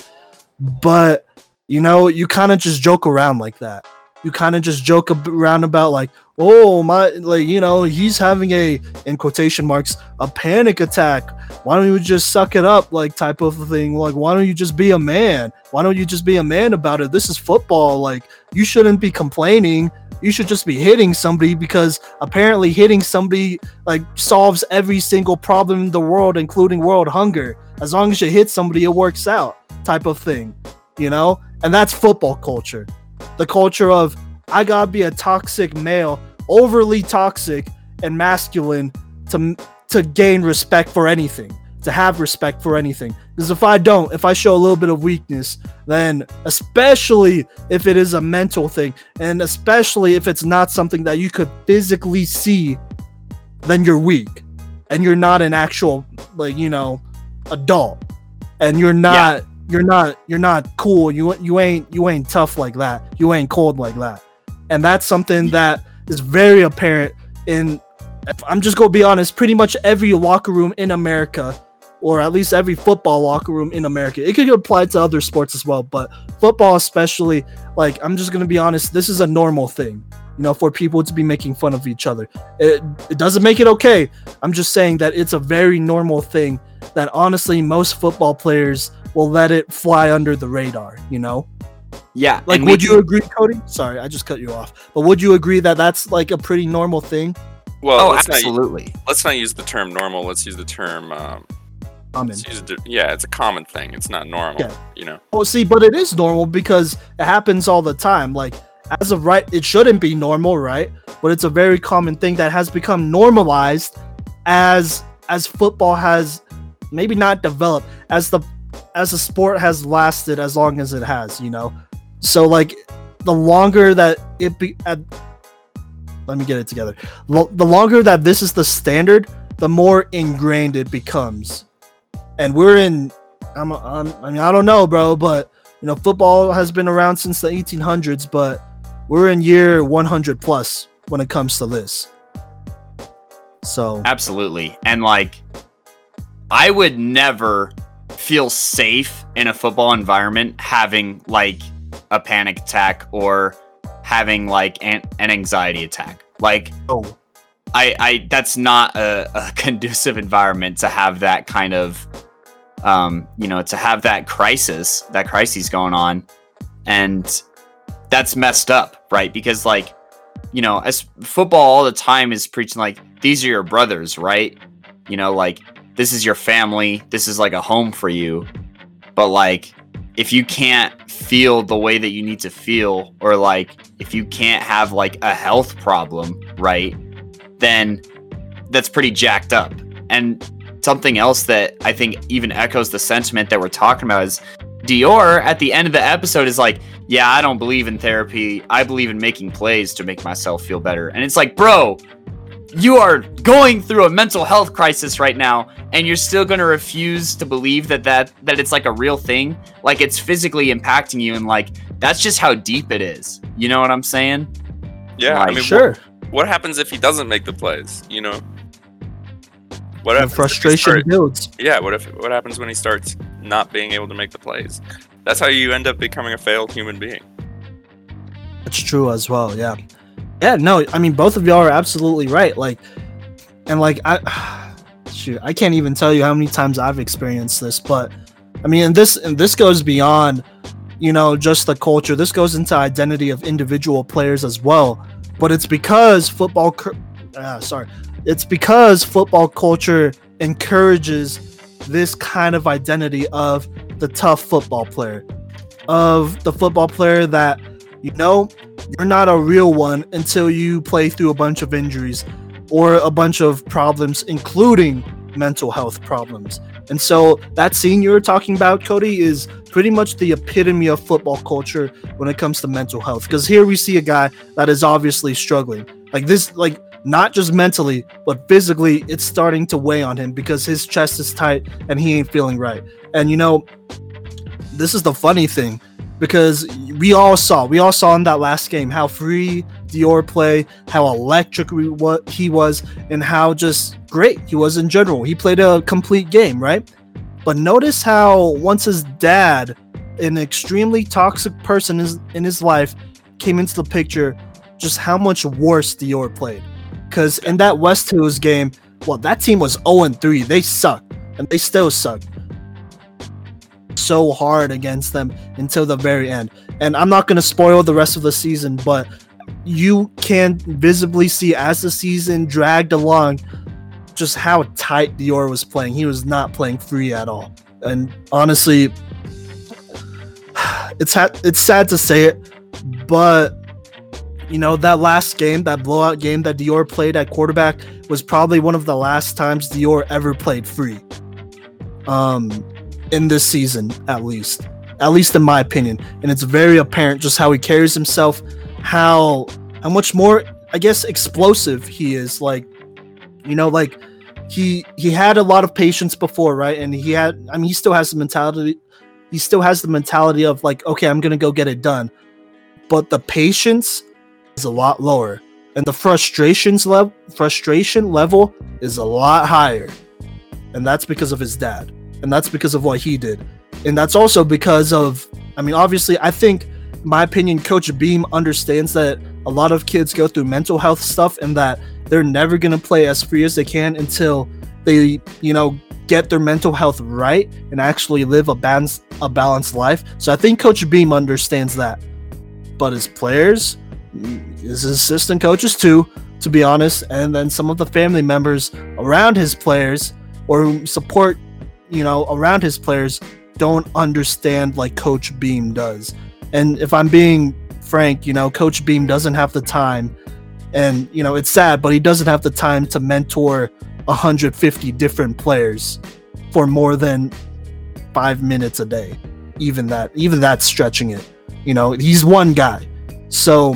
But you know, you kind of just joke around like that. You kind of just joke around about like, oh my, like you know, he's having a in quotation marks a panic attack. Why don't you just suck it up, like type of thing? Like, why don't you just be a man? Why don't you just be a man about it? This is football. Like, you shouldn't be complaining. You should just be hitting somebody because apparently hitting somebody like solves every single problem in the world, including world hunger. As long as you hit somebody, it works out, type of thing, you know. And that's football culture the culture of I gotta be a toxic male, overly toxic and masculine to to gain respect for anything, to have respect for anything. Because if I don't, if I show a little bit of weakness, then especially if it is a mental thing, and especially if it's not something that you could physically see, then you're weak, and you're not an actual like you know adult, and you're not you're not you're not cool. You you ain't you ain't tough like that. You ain't cold like that. And that's something that is very apparent in i'm just gonna be honest pretty much every locker room in america or at least every football locker room in america. It could apply to other sports as well but football especially like i'm just gonna be honest this is a normal thing you know for people to be making fun of each other. It, it doesn't make it okay. I'm just saying that it's a very normal thing that honestly most football players will let it fly under the radar, you know? Yeah. Like, and we would you agree, Cody? Sorry, I just cut you off. But would you agree that that's like a pretty normal thing? Well, Oh, let's not, absolutely. let's not use the term normal. Let's use the term. Um, Common. use the, yeah, it's a common thing. It's not normal. Yeah. You know. Well, see, but it is normal because it happens all the time. Like, as of right, it shouldn't be normal, right? But it's a very common thing that has become normalized as as football has maybe not developed as the as a sport has lasted as long as it has, you know. So like the longer that it be at, let me get it together. Lo- the longer that this is the standard, the more ingrained it becomes. And we're in I'm, I'm I mean I don't know, bro, but you know football has been around since the 1800s, but we're in year 100 plus when it comes to this. So Absolutely. And like I would never feel safe in a football environment having like a panic attack or having like an, an anxiety attack. Like oh, I, I that's not a, a conducive environment to have that kind of um, you know, to have that crisis, that crisis going on. And that's messed up, right? Because like, you know, as football all the time is preaching like these are your brothers, right? You know, like this is your family, this is like a home for you. But like if you can't feel the way that you need to feel or like if you can't have like a health problem, right? Then that's pretty jacked up. And something else that I think even echoes the sentiment that we're talking about is Dior at the end of the episode is like, Yeah, I don't believe in therapy. I believe in making plays to make myself feel better. And it's like, Bro, you are going through a mental health crisis right now and you're still going to refuse to believe that that that it's like a real thing like it's physically impacting you and like that's just how deep it is you know what i'm saying Yeah, I mean, sure. What, what happens if he doesn't make the plays? You know, what happens if frustration start- builds. yeah, what if what happens when he starts not being able to make the plays? That's how you end up becoming a failed human being. That's true as well. Yeah. Yeah. No, I mean, both of y'all are absolutely right. Like, and like, I, shoot, I can't even tell you how many times I've experienced this, but I mean, and this, and this goes beyond, you know, just the culture. This goes into identity of individual players as well. But it's because football, uh, sorry, it's because football culture encourages this kind of identity of the tough football player, of the football player that, you know, you're not a real one until you play through a bunch of injuries or a bunch of problems, including mental health problems. And so that scene you were talking about, Cody, is pretty much the epitome of football culture when it comes to mental health. Because here we see a guy that is obviously struggling. Like this, like not just mentally, but physically, it's starting to weigh on him because his chest is tight and he ain't feeling right. And you know, this is the funny thing because we all saw, we all saw in that last game how free Dior play, how electric what he was, and how just great he was in general. He played a complete game, right? But notice how once his dad, an extremely toxic person in his life, came into the picture, just how much worse Dior played. Because in that West Hills game, well, that team was 0 3. They sucked, and they still suck so hard against them until the very end. And I'm not going to spoil the rest of the season, but you can visibly see as the season dragged along just how tight Dior was playing. He was not playing free at all. And honestly, it's ha- it's sad to say it, but you know that last game, that blowout game that Dior played at quarterback was probably one of the last times Dior ever played free. Um in this season at least. At least in my opinion. And it's very apparent just how he carries himself, how how much more I guess explosive he is like you know like he he had a lot of patience before, right? And he had I mean he still has the mentality he still has the mentality of like okay, I'm to go get it done. But the patience is a lot lower and the frustrations level frustration level is a lot higher. And that's because of his dad. And that's because of what he did. And that's also because of I mean obviously I think my opinion coach Beam understands that a lot of kids go through mental health stuff and that they're never going to play as free as they can until they, you know, get their mental health right and actually live a balanced a balanced life. So I think coach Beam understands that. But his players, his assistant coaches too, to be honest, and then some of the family members around his players or who support, you know, around his players don't understand like coach Beam does. And if I'm being frank, you know, coach Beam doesn't have the time and you know, it's sad, but he doesn't have the time to mentor 150 different players for more than 5 minutes a day. Even that even that's stretching it. You know, he's one guy. So,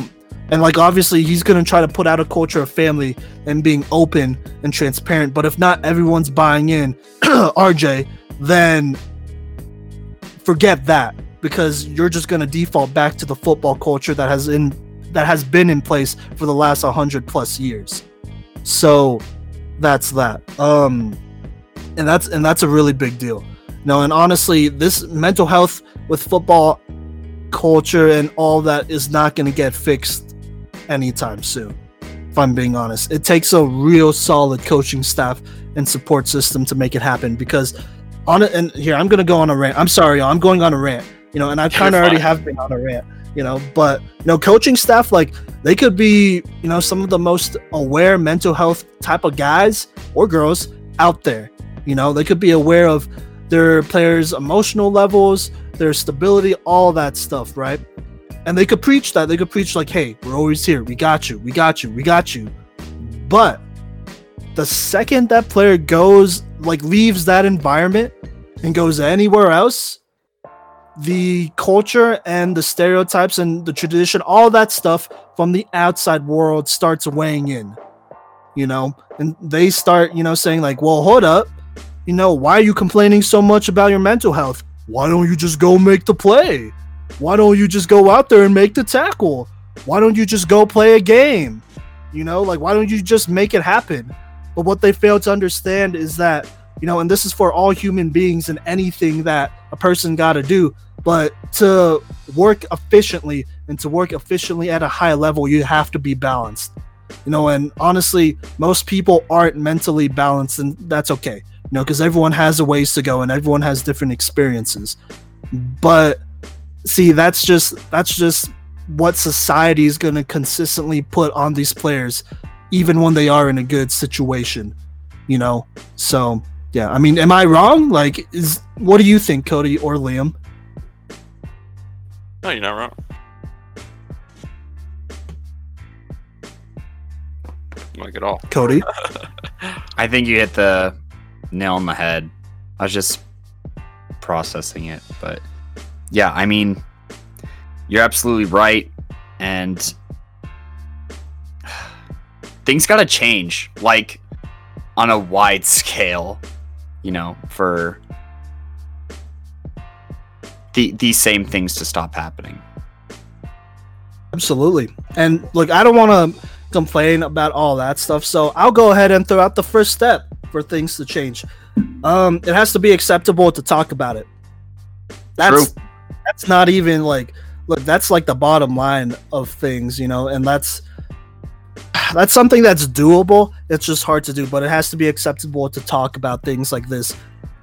and like obviously he's gonna try to put out a culture of family and being open and transparent. But if not everyone's buying in, RJ, then forget that because you're just gonna default back to the football culture that has in that has been in place for the last 100 plus years. So that's that. Um, and that's and that's a really big deal. No, and honestly, this mental health with football culture and all that is not going to get fixed anytime soon. If I'm being honest, it takes a real solid coaching staff and support system to make it happen. Because on it, and here I'm to go on a rant. I'm sorry, y'all. I'm going on a rant. You know, and I kind of already have been on a rant. You know, but you know, coaching staff like they could be, you know, some of the most aware mental health type of guys or girls out there. You know, they could be aware of their players' emotional levels, their stability, all that stuff, right? And they could preach that. They could preach like, "Hey, we're always here. We got you. We got you. We got you." But the second that player goes like leaves that environment and goes anywhere else, the culture and the stereotypes and the tradition, all that stuff from the outside world starts weighing in. You know, and they start, you know, saying like, "Well, hold up you know, why are you complaining so much about your mental health? Why don't you just go make the play? Why don't you just go out there and make the tackle? Why don't you just go play a game? You know, like, why don't you just make it happen? But what they fail to understand is that, you know, and this is for all human beings and anything that a person got to do, but to work efficiently and to work efficiently at a high level, you have to be balanced. You know, and honestly, most people aren't mentally balanced, and that's okay you know, because everyone has a ways to go and everyone has different experiences. But see, that's just that's just what society is going to consistently put on these players, even when they are in a good situation. You know, so yeah. I mean, am I wrong? Like, is what do you think, Cody or Liam? No, you're not wrong. Like at all, Cody. I think you hit the nail on the head. I was just processing it, but yeah, I mean, you're absolutely right, and things got to change, like on a wide scale, you know, for the these same things to stop happening. Absolutely, and look, I don't want to complain about all that stuff, so I'll go ahead and throw out the first step for things to change. Um, it has to be acceptable to talk about it. That's True. That's not even like look, that's like the bottom line of things, you know, and that's that's something that's doable. It's just hard to do, but it has to be acceptable to talk about things like this.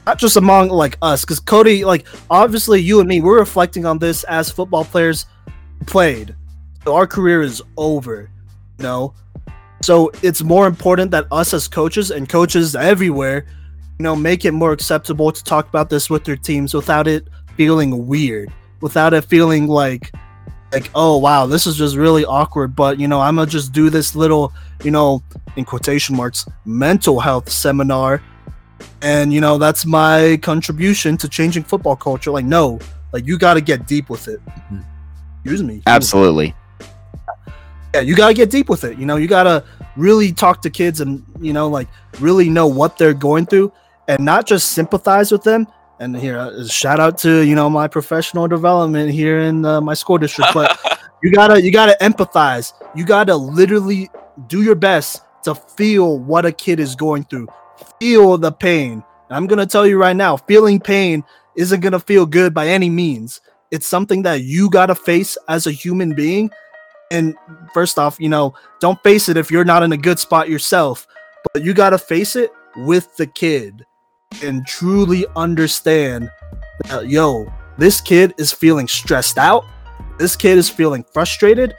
Not just among like us, because Cody, like obviously you and me, we're reflecting on this as football players played. So our career is over. You know, so it's more important that us as coaches and coaches everywhere, you know, make it more acceptable to talk about this with their teams without it feeling weird, without it feeling like like oh wow this is just really awkward but you know i'm gonna just do this little you know in quotation marks mental health seminar and you know that's my contribution to changing football culture like no like you got to get deep with it mm-hmm. excuse me absolutely yeah, you gotta get deep with it. You know, you gotta really talk to kids and you know, like really know what they're going through, and not just sympathize with them. And here, uh, shout out to you know my professional development here in uh, my school district, but you gotta you gotta empathize. You gotta literally do your best to feel what a kid is going through, feel the pain. And I'm gonna tell you right now, feeling pain isn't gonna feel good by any means. It's something that you gotta face as a human being and first off, you know, don't face it if you're not in a good spot yourself, but you got to face it with the kid and truly understand that, yo, this kid is feeling stressed out. This kid is feeling frustrated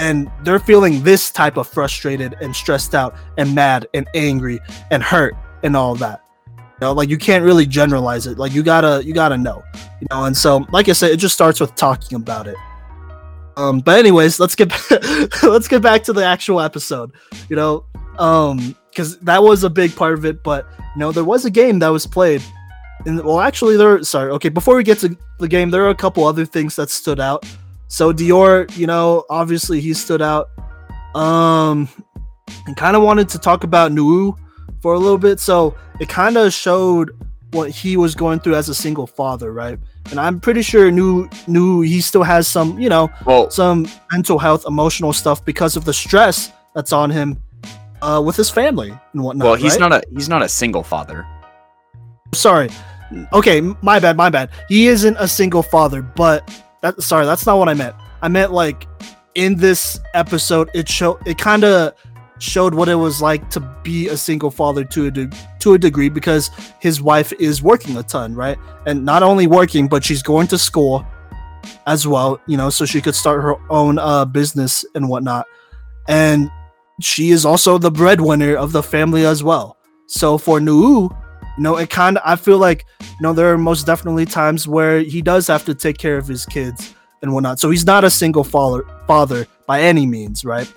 and they're feeling this type of frustrated and stressed out and mad and angry and hurt and all that. You know, like you can't really generalize it. Like you gotta, you gotta know, you know. And so, like I said, it just starts with talking about it. Um, but anyways, let's get let's get back to the actual episode. You know, um, because that was a big part of it. But you know, there was a game that was played. And well, actually, there. Sorry. Okay, before we get to the game, there are a couple other things that stood out. So Dior, you know, obviously he stood out. Um, and kind of wanted to talk about Nuu for a little bit. So it kind of showed what he was going through as a single father, right? And I'm pretty sure Nuu Nuu he still has some, you know, Well, some mental health, emotional stuff because of the stress that's on him uh, with his family and whatnot. well, he's right? not a he's not a single father. sorry. Okay, my bad, my bad. He isn't a single father, but that sorry, that's not what I meant. I meant like in this episode, it show it kind of showed what it was like to be a single father to a de- to a degree because his wife is working a ton, right? And not only working, but she's going to school as well, you know, so she could start her own uh, business and whatnot. And she is also the breadwinner of the family as well. So for Nuu, you know, it kind of I feel like you know there are most definitely times where he does have to take care of his kids and whatnot. So he's not a single father father by any means, right?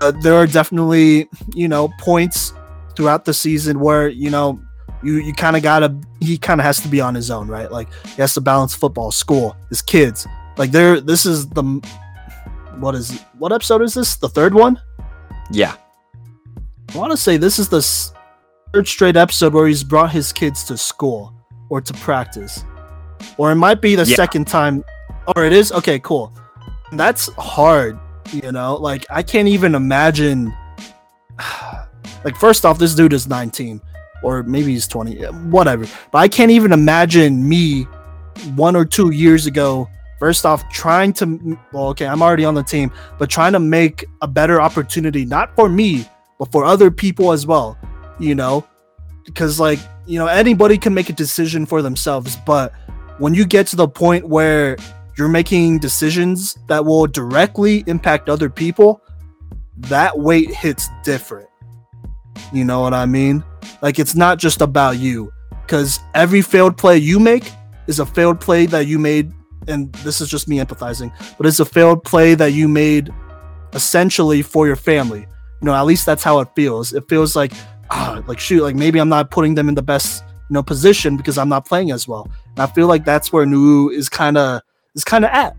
Uh, there are definitely you know points throughout the season where you know you you kind of gotta he kind of has to be on his own, right? Like he has to balance football, school, his kids. Like there, this is the what is what episode is this? The third one. Yeah. I want to say this is the third straight episode where he's brought his kids to school or to practice, or it might be the Yeah. second time. Or it is okay, cool. That's hard, you know. Like I can't even imagine. Like first off, this dude is 19, or maybe he's 20, whatever. But I can't even imagine me one or two years ago. First off, trying to well, okay, I'm already on the team, but trying to make a better opportunity, not for me, but for other people as well, you know? Because, like, you know, anybody can make a decision for themselves, but when you get to the point where you're making decisions that will directly impact other people, that weight hits different. You know what I mean? Like, it's not just about you, because every failed play you make is a failed play that you made, and this is just me empathizing, but it's a failed play that you made essentially for your family. You know at least that's how it feels. It feels like ah like shoot like maybe i'm not putting them in the best you know position because i'm not playing as well. And i feel like that's where Nuu is kind of is kind of at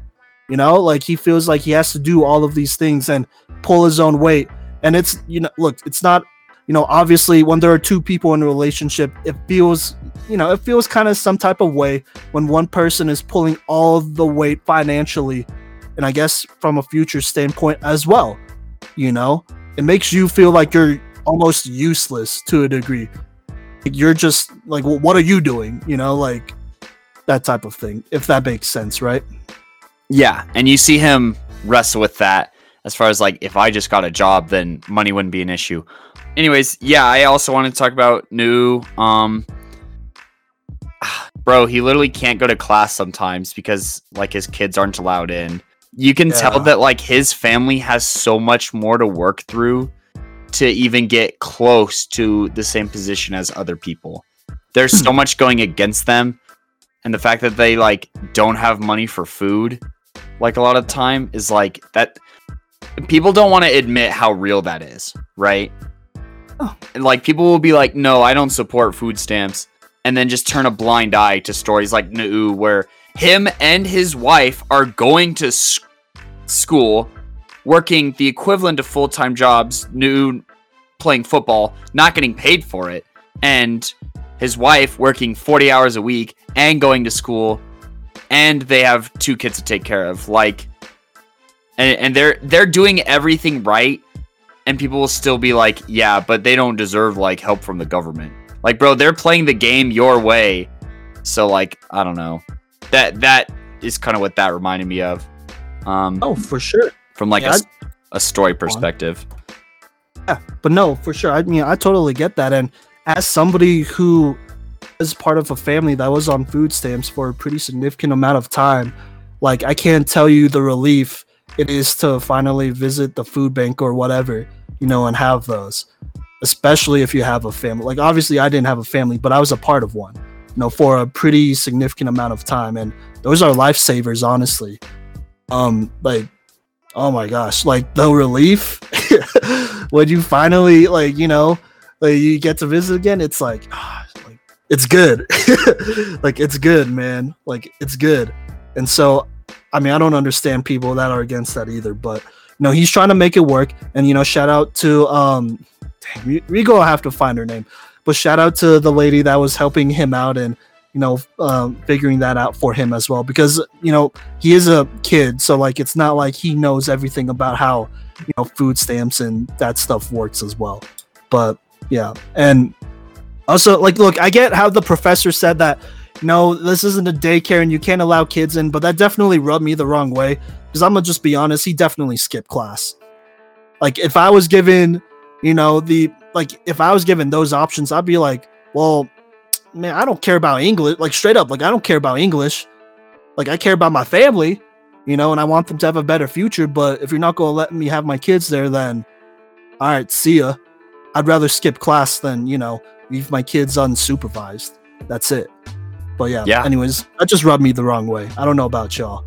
you know? Like he feels like he has to do all of these things and pull his own weight. And it's you know look it's not you know obviously when there are two people in a relationship it feels you know it feels kind of some type of way when one person is pulling all the weight financially and i guess from a future standpoint as well you know it makes you feel like you're almost useless to a degree. Like you're just like, well, what are you doing? You know, like that type of thing. If that makes sense, right? Yeah, and you see him wrestle with that as far as like if I just got a job, then money wouldn't be an issue. Anyways, yeah, I also wanted to talk about Nuu um bro, he literally can't go to class sometimes because like his kids aren't allowed in. You can Yeah. tell that like his family has so much more to work through to even get close to the same position as other people. There's so much going against them and the fact that they like don't have money for food like a lot of time is like that people don't want to admit how real that is right. And, like people will be like no i don't support food stamps and then just turn a blind eye to stories like Nuu where him and his wife are going to s- school working the equivalent of full-time jobs Nuu playing football not getting paid for it and his wife working 40 hours a week and going to school and they have two kids to take care of like and, and they're they're doing everything right and people will still be like yeah but they don't deserve like help from the government like bro they're playing the game your way so like i don't know that that is kind of what that reminded me of um Oh, for sure. from like yeah, a a story perspective Yeah, But no, for sure. I mean, I totally get that. And as somebody who is part of a family that was on food stamps for a pretty significant amount of time, like I can't tell you the relief it is to finally visit the food bank or whatever, you know, and have those. Especially if you have a family. Like obviously I didn't have a family, but I was a part of one, you know, for a pretty significant amount of time. And those are lifesavers, honestly. Um, like oh my gosh like the relief when you finally like you know like you get to visit again it's like, ah, like it's good like it's good man like it's good and so I mean, I don't understand people that are against that either. But you know, he's trying to make it work. And you know, shout out to um, dang, Rigo. Have to find her name, but shout out to the lady that was helping him out and you know um, figuring that out for him as well because you know he is a kid, so like it's not like he knows everything about how you know food stamps and that stuff works as well. But yeah, and also like look, I get how the professor said that no, this isn't a daycare and you can't allow kids in, but that definitely rubbed me the wrong way. Because I'm gonna just be honest, he definitely skipped class. Like if I was given, you know, the like if I was given those options, I'd be like, well, man, I don't care about English. Like straight up, like I don't care about English. Like I care about my family, you know, and I want them to have a better future. But if you're not gonna let me have my kids there, then all right, see ya. I'd rather skip class than, you know, leave my kids unsupervised. That's it. But yeah, Yeah. anyways, that just rubbed me the wrong way. I don't know about y'all.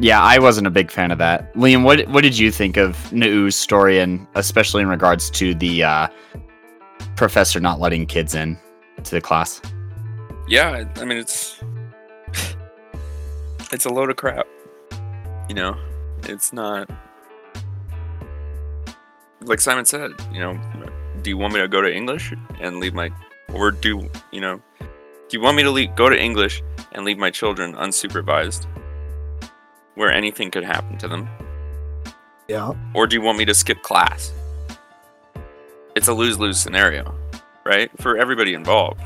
Yeah, I wasn't a big fan of that. Liam, what what did you think of Nuu's story, and especially in regards to the uh, professor not letting kids in to the class? Yeah, I I mean it's it's a load of crap. You know, it's not like Simon said. You know, do you want me to go to English and leave my, or do you know, do you want me to leave, go to English and leave my children unsupervised, where anything could happen to them, Yeah. or do you want me to skip class? It's a lose lose scenario, right? For everybody involved.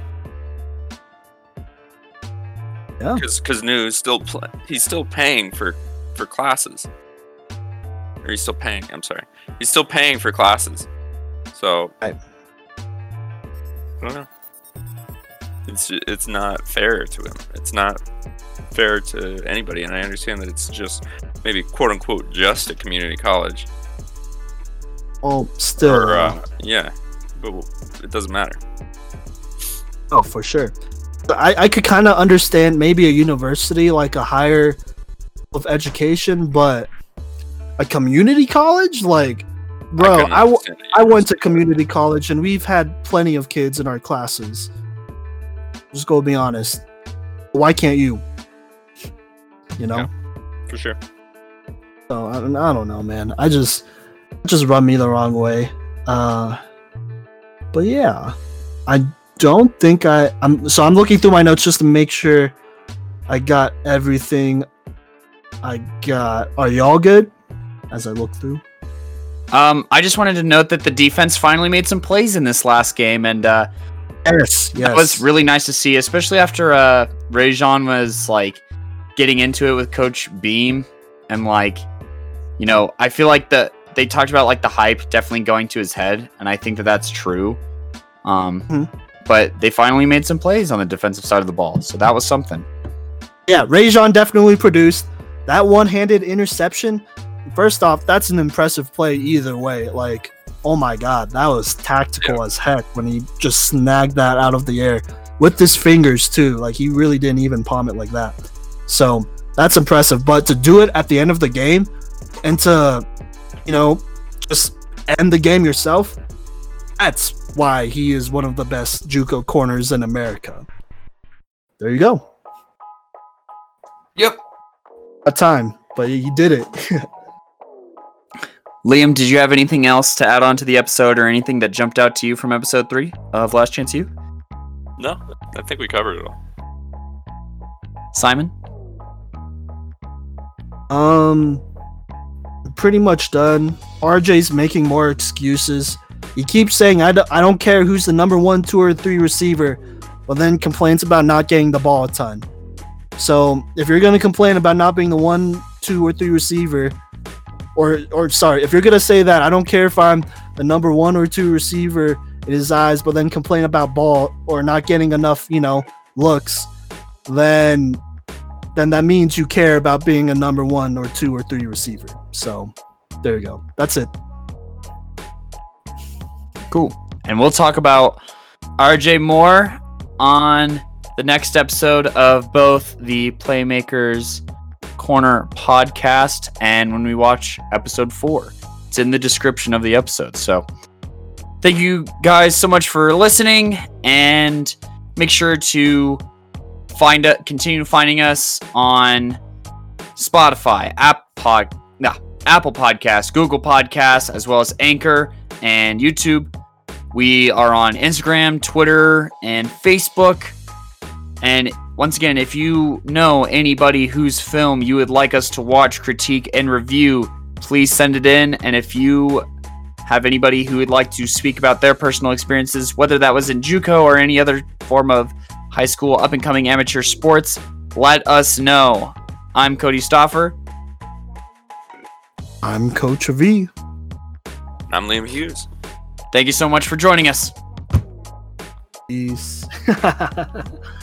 Yeah. Because because Nuu still pl- he's still paying for for classes, or he's still paying. I'm sorry, he's still paying for classes. So Right. I don't know. It's it's not fair to him. It's not fair to anybody, and I understand that it's just maybe quote unquote just a community college. Well, still. Or, uh, uh, yeah, but it doesn't matter. Oh, for sure. I, I could kind of understand maybe a university, like a higher of education, but a community college, like, bro, couldn't I, w- I went to community college and we've had plenty of kids in our classes. Just go be honest. Why can't you? You know. Yeah. for sure. So I, don't- I don't know, man. I just just run me the wrong way. Uh, but yeah, I don't think I. I'm so I'm looking through my notes just to make sure I got everything. I got. Are y'all good? As I look through. Um, I just wanted to note that the defense finally made some plays in this last game, and uh, Yes. Yes. that was really nice to see, especially after uh, Rajon was like getting into it with Coach Beam, and like, you know, I feel like the they talked about like the hype definitely going to his head, and I think that that's true. Um, Mhm. but they finally made some plays on the defensive side of the ball, so that was something. yeah, Rajon definitely produced that one-handed interception. First off, that's an impressive play either way. Like, oh my god, that was tactical as heck when he just snagged that out of the air with his fingers too. Like he really didn't even palm it like that. So that's impressive. But to do it at the end of the game and to, you know, just end the game yourself, that's why he is one of the best JUCO corners in America. There you go. Yep. A time, but he did it. Liam, did you have anything else to add on to the episode, or anything that jumped out to you from episode three of Last Chance U? No, I think we covered it all. Simon? Um, pretty much done. RJ's making more excuses. He keeps saying, I, don't- I don't care who's the number one, two, or three receiver, but then complains about not getting the ball a ton. So if you're going to complain about not being the one, two, or three receiver, or, or sorry, if you're going to say that, I don't care if I'm the number one or two receiver in his eyes, but then complain about ball or not getting enough, you know, looks, then then that means you care about being a number one or two or three receiver. So there you go. That's it. Cool. And we'll talk about RJ Moore on the next episode of both the Playmakers Corner podcast and when we watch episode four. It's in the description of the episode. So thank you guys so much for listening and make sure to find it. Continue finding us on Spotify, App Pod, no, Apple Podcasts, Google Podcasts, as well as Anchor and YouTube. We are on Instagram, Twitter, and Facebook. And once again, if you know anybody whose film you would like us to watch, critique, and review, please send it in. And if you have anybody who would like to speak about their personal experiences, whether that was in JUCO or any other form of high school up and coming amateur sports, let us know. I'm Cody Stoffer. I'm Coach V. I'm Liam Hughes. Thank you so much for joining us. Peace.